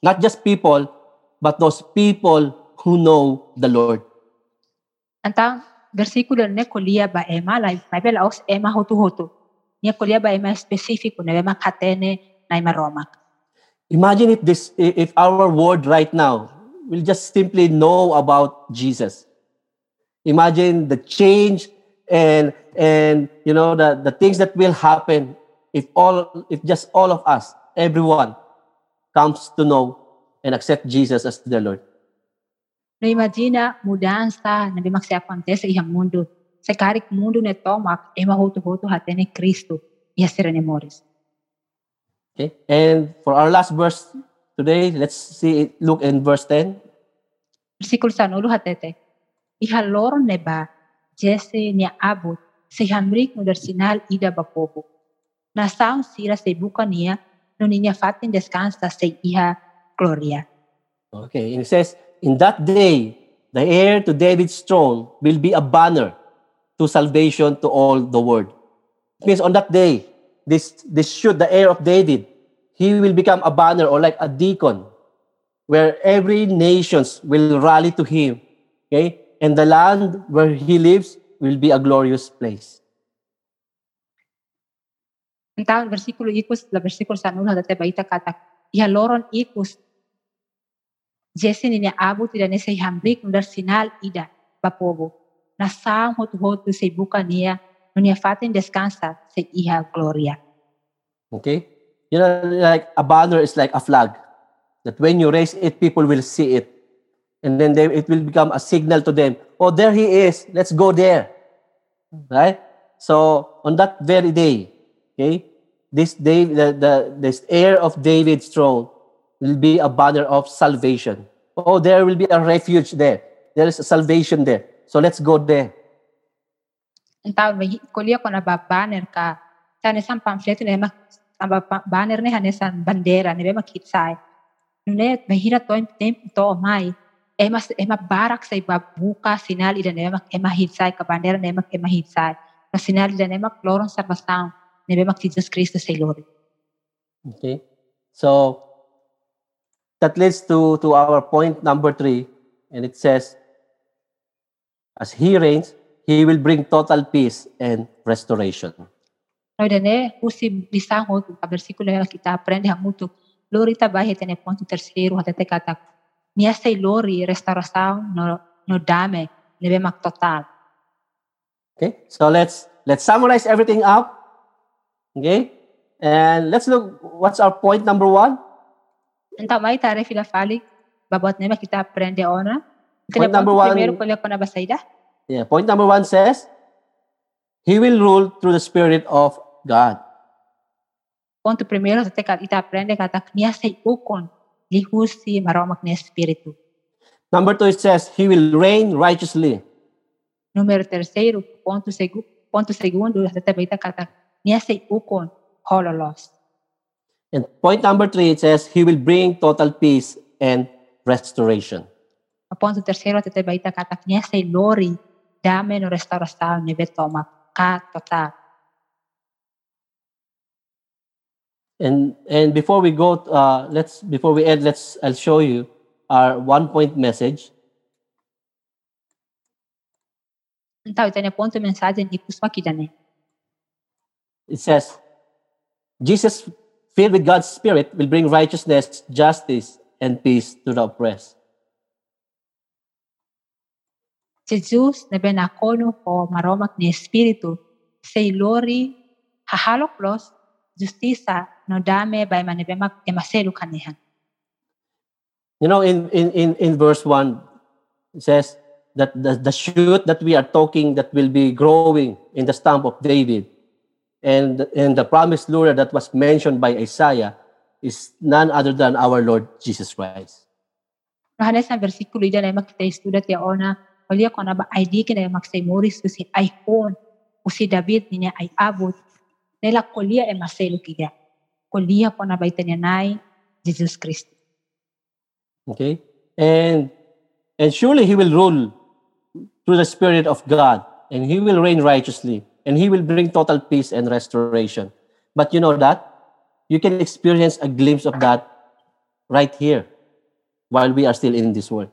not just people, but those people who know the Lord.
Antang versículo ne kulia ba ema la bela os ema hotu hotu. Niya kulia ba ema específico nebe makatene na maromak.
Imagine if this if our world right now will just simply know about Jesus. Imagine the change and and you know the, the things that will happen if all if just all of us, everyone, comes to know and accept Jesus as their Lord.
Imagina mudança na bimak se acontece ihang mundo. Sa karik mundo ne tomak ema hotu hotu hatene Cristo iha sirene moris.
Okay? And for our last verse today, let's see it, look in verse 10.
Versículo sa nulo hatete. Ihalor ne ba Jesse niya abot sa hamrik no darsinal ida bapobo. Sira sa buka niya no niya fatin descansa sa iha gloria.
Okay, and it says, In that day, the heir to David's throne will be a banner to salvation to all the world. It means on that day, this, this should, the heir of David, he will become a banner or like a deacon where every nations will rally to him. Okay? And the land where he lives will be a glorious place.
Ang taon versículo ikus la versículo sa nulo hatete baita katak. Ihaloron ikus Jesse niya abot ida ne sa hambrik no darsinal ida bapobo. Nasaam hotu-hotu sa buka niya no niya fatin descansa sa iha gloria.
Okay? You know, like a banner is like a flag. That when you raise it, people will see it. And then they, it will become a signal to them. Oh, there he is. Let's go there. Right? So on that very day, okay, this day, the, the this heir of David's throne will be a banner of salvation. Oh, there will be a refuge there. There is a salvation there. So let's go there.
Kulia ko na ba banner. Sa isang pamphlet na mak ang ba- banner ni hanesan bandera ni ba makitsay. Nunet mahira to tempo to mai. Ema ema barak sa iba buka sinal ida ni mak ema hitsay ka bandera ni mak ema hitsay. Na sinal ida ni mak loron sa bastang ni ba mak Jesus Christ sa Lord.
Okay. So that leads to, to our point number three. And it says, as he reigns, he will bring total peace and restoration.
No dene usi bisang ho ka bersikulo na kita aprende hamuto lori tabahe tene ponto terceiro hata te kata mia sei lori restauração no no dame nebe mak total.
Okay. So let's let's summarize everything up. Okay. And let's look what's our point number one.
Então mai tare fila fali babot nebe kita aprende ona.
Point number one-
primeiro kolya ko na basaida.
Yeah. Point number one says, He will rule through the Spirit of God.
Ponto primeiro ita aprende kata mia sei ukon lihusi maromak ni espiritu.
Number two, it says, He will reign righteously.
Número terceiro ponto segu ponto segundo, hatete baita kata niya say ukon hololos.
And point number three, it says, He will bring total peace and restoration.
Ponto terceiro, hatete baita kata niya say lori dame no restauração ne betoma ka total.
And and before we go, uh, let's before we end, let's I'll show you our one point message.
Então, ito niya ponto mensagem di kusma.
It says, Jesus, filled with God's Spirit, will bring righteousness, justice, and peace to the oppressed.
Jesus na benakono ko maromak ni Espiritu say lori hahalok los justisa no dame by manebemak emaselu kanihan.
You know, in, in, in, in verse 1, it says that the, the shoot that we are talking that will be growing in the stump of David and, and the promised Lord that was mentioned by Isaiah is none other than our Lord Jesus Christ.
No hanes ang versikulo ida na makita estuda ti ona Olia ko na ba ID kina maksay moris to si iPhone o si David niya ay abot nila kolia e maselo kiya. Kolia ko na ba ita niya nay Jesus Christ.
Okay? And and surely he will rule through the Spirit of God, and he will reign righteously, and he will bring total peace and restoration. But you know that? You can experience a glimpse of that right here while we are still in this world.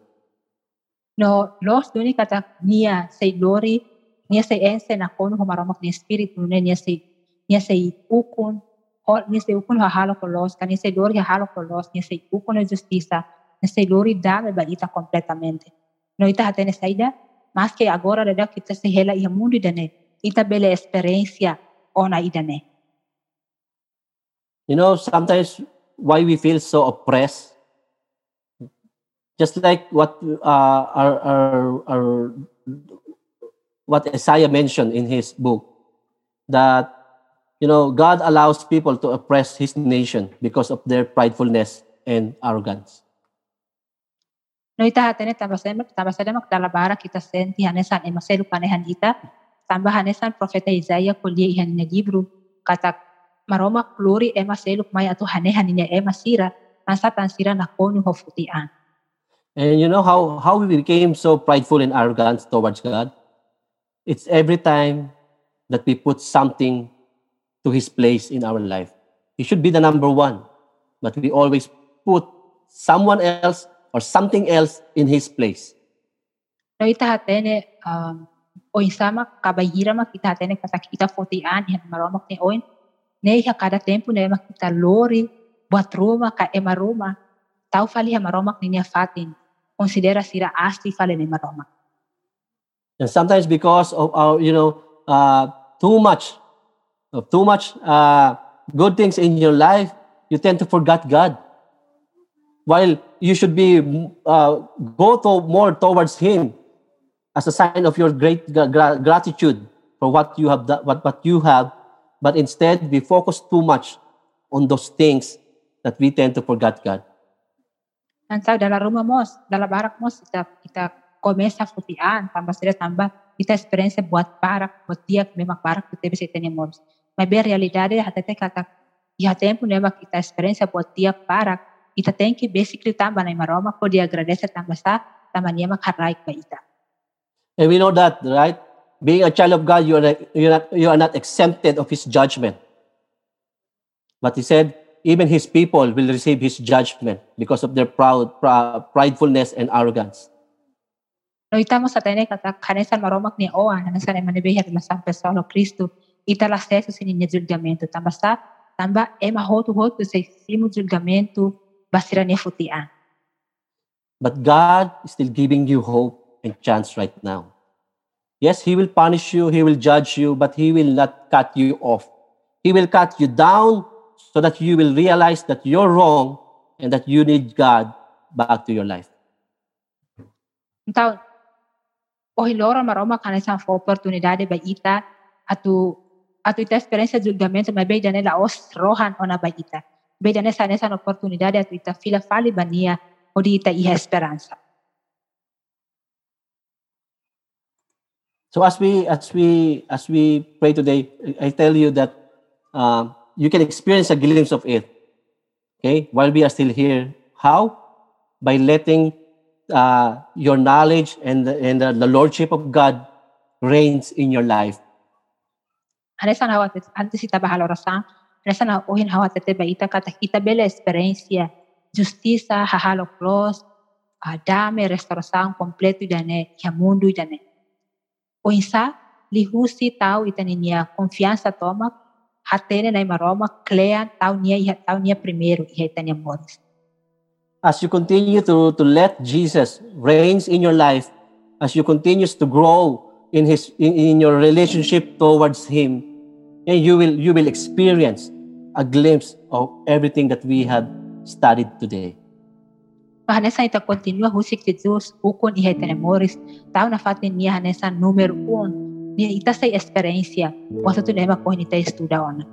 No, los duni kata niya say glory, niya say ense na kono humaromak ni Espiritu, niya say niya say ukon, ho, niya say ukon hahalo ko los, kani say glory hahalo ko los, niya say ukon na justiça, niya say glory dame ba ita completamente. No ita hatene saida, mas que agora da kita se hela ia mundo dane, ita bela experiência ona idane.
You know, sometimes why we feel so oppressed, just like what uh, our, our, our, what Isaiah mentioned in his book, that you know God allows people to oppress His nation because of their pridefulness and arrogance.
No ita hatene tabasema tabasema talabara kita senti hanesan emaselu panehan ita tamba hanesan profeta Isaiah kulia ihan na kata maroma klori emaselu may ato hanehan niya emasira nasa tansira na kono hofutian.
And you know how, how we became so prideful and arrogant towards God? It's every time that we put something to His place in our life. He should be the number one, but we always put someone else or something else in His place.
No ita hatene um, o isama kabayira makita hatene kasakita futian ihan maromak ni oin ne iha kada tempo ne makita lori buat rumah ka ema rumah tau fali ha maromak ni fatin considera sira asti fale ni maromak.
And sometimes because of our, you know, uh, too much, of too much uh, good things in your life, you tend to forget God. While you should be uh, go to more towards Him as a sign of your great gra- gratitude for what you have what, what you have, but instead we focus too much on those things that we tend to forget God.
Então, dala rumah mos, dala barak mos, kita, kita começa a futian, tambah sila tambah, kita experiência buat barak, buat dia memang barak kita bisa tenemos. Mas bem, a realidade até kata, já tempo memang kita experiência buat dia barak, kita tem que basically tambah na maroma, por dia agradecer tambah sa, tambah niya makaray ba ita.
And we know that, right? Being a child of God, you are, you are, you are not exempted of His judgment. But He said, even His people will receive His judgment because of their proud, pr- pridefulness and arrogance.
No itamos sa tene kata kanesan maromak ni Oa, nanesan ay manibihar na San Pesolo Cristo, italas teso sin niya julgamento. Tamba sa, tamba e mahoto-hoto sa simo julgamento, basira niya futian.
But God is still giving you hope and chance right now. Yes, He will punish you, He will judge you, but He will not cut you off. He will cut you down so that you will realize that you're wrong and that you need God back to your life.
Então, o hilora maroma kanesan for oportunidade ba ita, atu atu ita experiência de julgamento, mas bem janela os rohan ona ba ita. Bem janela sa nessa oportunidade atu ita fila fali bania, o di ita iha esperança.
So as we as we as we pray today, I tell you that um, you can experience a glimpse of it. Okay, while we are still here, how? By letting uh, your knowledge and the, and the, the lordship of God reigns in your life.
Anesa na hawat antes ita bahalo rasang. Anesa na ohin hawat ite ba ita kata ita bela experiencia. Justiça hahalo cross. Uh, dame restauração completo dane ya mundo dane. O insa lihusi tau ita niya confiança toma hatene na maroma clean tau niya iha tau niya primeiro iha ita niya moris.
As you continue to, to let Jesus reigns in your life, as you continues to grow in his in, in your relationship towards him, and you will you will experience a glimpse of everything that we have studied today.
Hanesa ita continua husik Jesus ukon iha ita moris tau na fatin niya hanesa numero un niya ita sa experiência wasa tu nema ko ita estuda ona.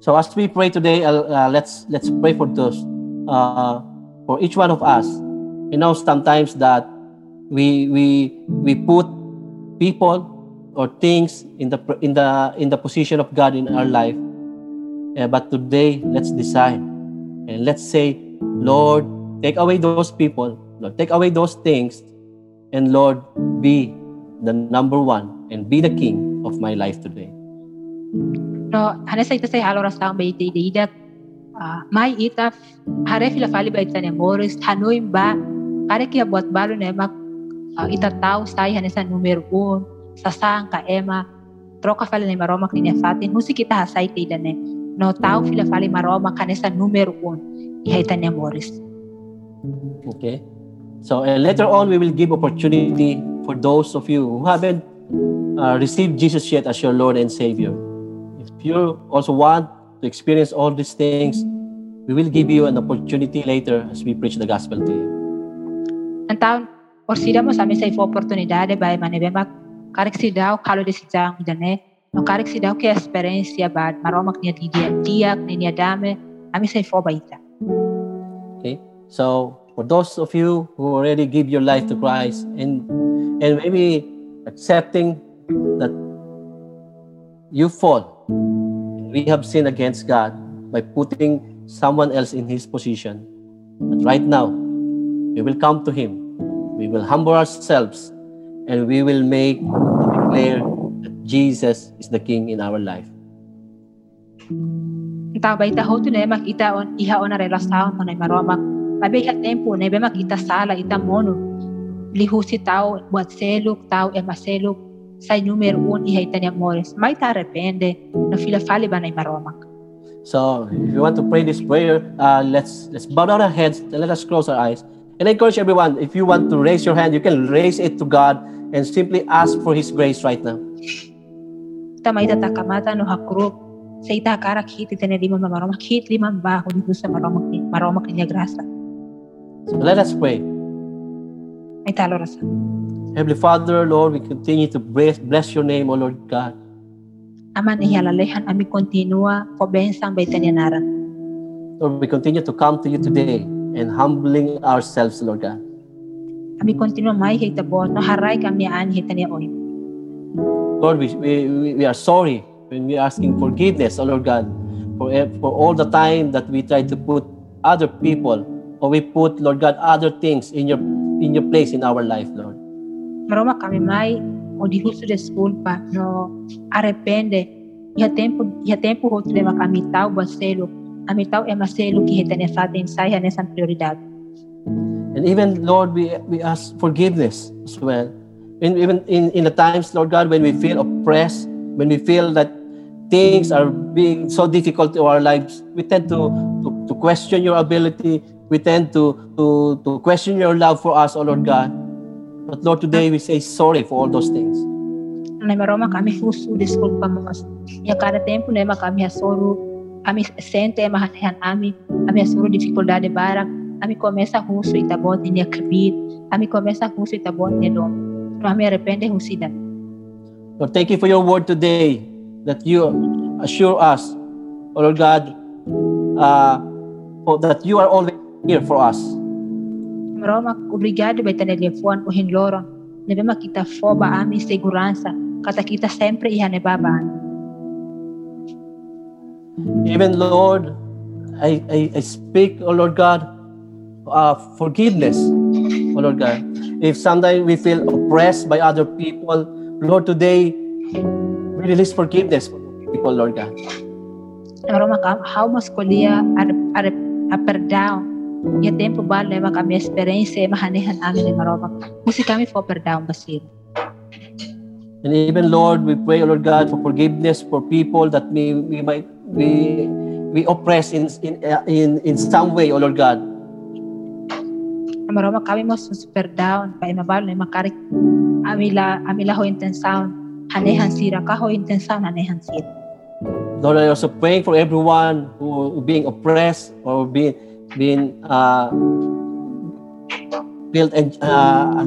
So as we pray today, uh, uh, let's let's pray for those uh, for each one of us. You know, sometimes that we we we put people or things in the in the in the position of God in our life. Uh, but today, let's decide and let's say, Lord, take away those people. Lord, take away those things, and Lord, be the number one and be the king of my life today.
No, hanesa ita sa halo rasang ba ita ida uh, mai ita hare fila fali ba ita ni moris hanoy ba kare kia buat balo na emak uh, ita tau sai hanesa numero un sasang ka ema troca fali ni maroma ni fatin husi kita hasay ita ne no tau fila fali maroma kanesa numero un iha ita ni moris
Okay. So uh, later on, we will give opportunity for those of you who haven't uh, received Jesus yet as your Lord and Savior. If you also want to experience all these things, we will give you an opportunity later as we preach the gospel to you.
Então, oportunidade decisão dane no que experiência maroma dia dia dame essa baita.
Okay. So for those of you who already give your life to Christ and and maybe accepting that you fall, we have sinned against God by putting someone else in His position. But right now, we will come to Him. We will humble ourselves and we will make declare that Jesus is the King in our life.
Então, baita hotu na makita on iha on na relasaon to na maroma ka tempo na iba makita sala ita mono. Lihusi tao buat seluk tao e maseluk sa numero un iha ita niya mores. May ta arrepende no fila fali ba na maromak.
So if you want to pray this prayer, uh, let's let's bow down our heads and let us close our eyes. And I encourage everyone, if you want to raise your hand, you can raise it to God and simply ask for His grace right now.
Ita may tatakamata no hakrup sa ita karak hit ita na lima maromak hit lima baho dito sa maromak ni maromak niya grasa.
So let us pray.
May talo rasa.
Heavenly Father, Lord, we continue to bless, bless your name, O Lord God.
Aman ihalalehan ami kontinua ko bensang baita niya naran.
Lord, we continue to come to you today and humbling ourselves, Lord God.
Ami kontinua may hita bo no haray kami an hita niya oy.
Lord, we, we, we are sorry when we are asking forgiveness, O Lord God, for, for all the time that we try to put other people or we put, Lord God, other things in your in your place in our life, Lord.
Maroma kami may o di husto de school pa no arrepende. Iha tempo iha tempo ho tulema kami tao baselo. Ami tao e maselo ki hita sa atin sa iha nesan prioridad.
And even, Lord, we, we ask forgiveness as well. And even in, in the times, Lord God, when we feel oppressed, when we feel that things are being so difficult to our lives, we tend to, to, to question your ability. We tend to, to, to question your love for us, oh Lord God. But Lord, today we say sorry for all those things.
Na maroma kami husto de school pa mas. Ya kada tempo na kami hasoro kami sente mahanahan ami ami hasoro dificuldade bara ami começa husto itabot niya kabit ami começa husto itabot niya dom. Kami arrepende husida.
Lord, thank you for your word today that you assure us, oh Lord God, uh, for that you are always here for us.
Maroma obrigado by tanelifuan o hinloron. nebe makita fo ba ami segurança kata kita sempre ihane babaan.
Even Lord, I, I, I speak, oh Lord God, uh, forgiveness, oh Lord God. If sometimes we feel oppressed by other people, Lord, today we release forgiveness for people, Lord God.
Maroma ka how mas kulia ar ar upper down. Ya tempo ba lema kami experience mahanehan amin ni maroma. Musi kami for upper down basil.
And even Lord, we pray, oh Lord God, for forgiveness for people that we, we might we we oppress in in uh, in in some way, oh Lord God.
Maroma kami mo super down pa imabalo ni makarik amila amila ho intensaon hanehan sira ka ho intensaon hanehan sira.
Lord, I also praying for everyone who being oppressed or being being uh, felt uh,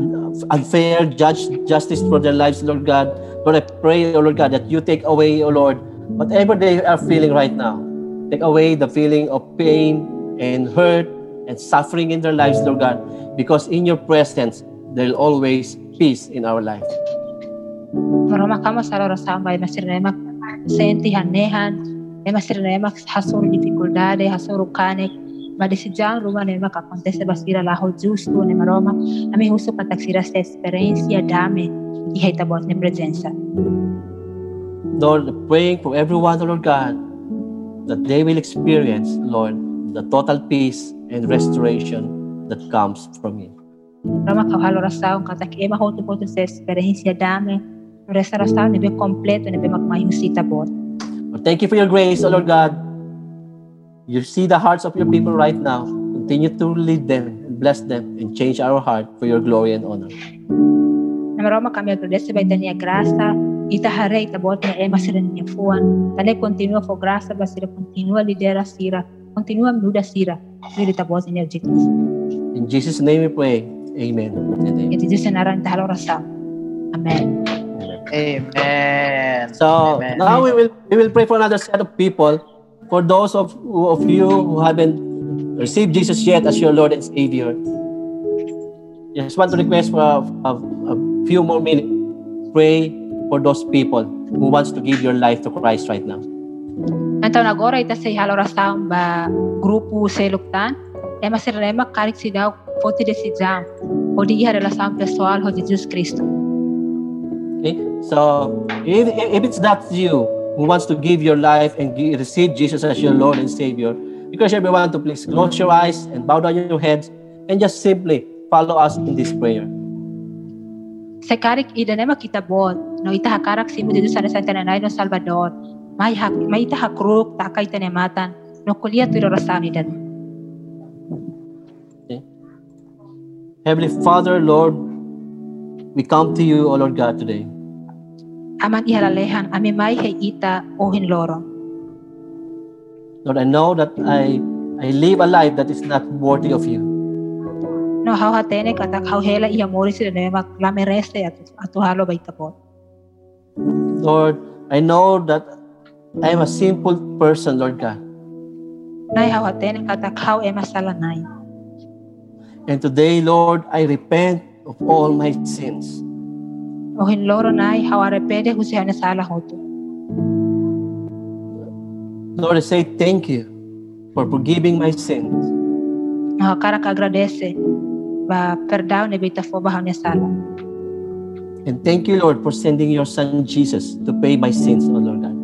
unfair judge justice for their lives, Lord God. Lord, I pray, oh Lord God, that you take away, oh Lord, whatever they are feeling right now. Take away the feeling of pain and hurt and suffering in their lives, Lord God, because in your presence, there'll always peace in our life.
Maroma kama sarora sambay masirnemak senti hanehan e masirnemak hasuro dificuldade hasuro kanek madesijang rumah ne mak acontece basira laho justo ne maroma ami huso pataksira sa experiencia dame y heitabot ne presenza.
Lord, praying for everyone, Lord God, that they will experience, Lord, the total peace and restoration that comes from you.
Roma kahalo rasaw katak ema hoto po sa experiencia dame restauração nebe completo nebe magmayusita bot.
Lord, thank you for your grace, O Lord God. You see the hearts of your people right now. Continue to lead them and bless them and change our heart for your glory and honor.
Namaroma kami agradece ba itania grasa, ita hare ita bot na ema sira niya fuan. Tane continua fo grasa ba sira continua lidera sira, continua muda sira, sira ita bot niya jitis.
In Jesus' name we pray. Amen. and amen.
Iti Diyos na naran tahalo rasaw. Amen.
Amen.
So
Amen.
now we will we will pray for another set of people. For those of of you who haven't received Jesus yet as your Lord and Savior, just want to request for a, a, a few more minutes. Pray for those people who wants to give your life to Christ right now.
Então agora ita sa halo rasaw ba grupo seluktan, ema sira ema karik sidaw poti decisão, o di iha relação pessoal ho Jesus Cristo.
Okay, so if, if it's not you who wants to give your life and gi- receive Jesus as your Lord and Savior, because everyone to please close your eyes and bow down your heads and just simply follow us in this prayer.
Sa karik ida nema kita bot, no ita hakarak simu dito sa Santa Nanay no Salvador, may hak, may ita hakruk takay tanematan, no kuliya tuiro rasani dan.
Heavenly Father, Lord, we come to you, O Lord God, today.
Aman ihalalehan, ami may he ita o hinloro.
Lord, I know that I I live a life that is not worthy of you.
No how hatene katak how hela iya mori sila nema lamerese at atuhalo ba ita bot.
Lord, I know that I am a simple person, Lord God.
Nay how hatene katak how ema salanay.
And today, Lord, I repent of all my sins.
O hinloro nay how arepede husihan sala hoto.
Lord, I say thank you for forgiving my sins.
No hakarak agradece ba perdão ne bita fo bahaw sala.
And thank you, Lord, for sending your son Jesus to pay my sins, O Lord God.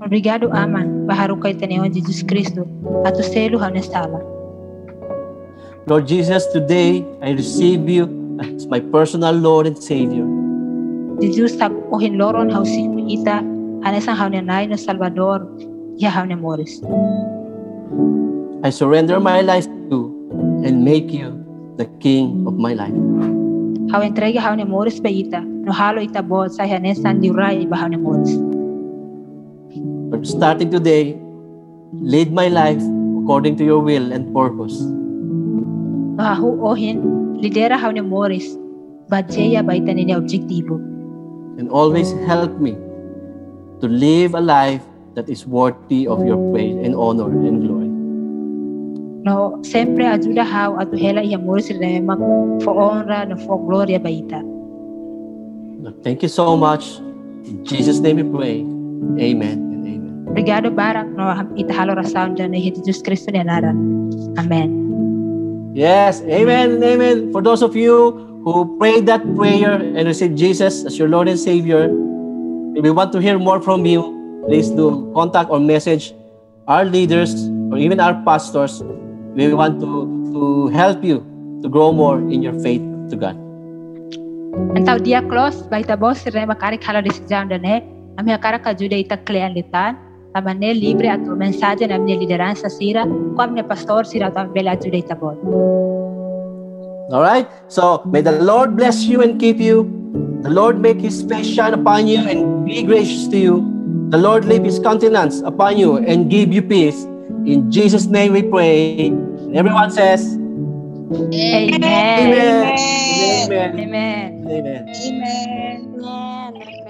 Obrigado aman baharu kay taneon Jesus Cristo at selo sala.
Lord Jesus, today I receive you as my personal Lord and Savior.
Jesus tab o hinloron haw sino ita anesang haw niya nay no Salvador ya haw niya Morris.
I surrender my life to you and make you the King of my life.
Haw entrega haw niya Morris ba ita no halo ita bot sa hanesan diuray ba haw niya Morris.
Lord, starting today, lead my life according to your will and purpose.
No hahu ohin lidera haw niya Morris badjeya ba ita niya objektibo.
and always help me to live a life that is worthy of your praise and honor and glory.
No sempre ajuda haw at hela iya Morris na mag for honra no for gloria ba ita.
Thank you so much. In Jesus' name we pray. Amen and amen.
Obrigado barak no itahalo ra sound dyan na Jesus Kristo ni Anara. Amen.
Yes, amen amen. For those of you who prayed that prayer and received Jesus as your Lord and Savior, if we want to hear more from you, please do contact or message our leaders or even our pastors. We want to, to help you to grow more in your faith to God.
Antaw dia close, baita boss sir makarik halo di sejam dan eh, kami akara ka juda ita klean litan, tamane libre atau mensaje na minha liderança sira, com minha pastor sira tam bela juda ita bot.
All right? So may the Lord bless you and keep you. The Lord make his face shine upon you and be gracious to you. The Lord leave his countenance upon you and give you peace. In Jesus' name we pray. Everyone says,
Amen.
Amen.
Amen.
Amen.
Amen.
Amen.
Amen. Amen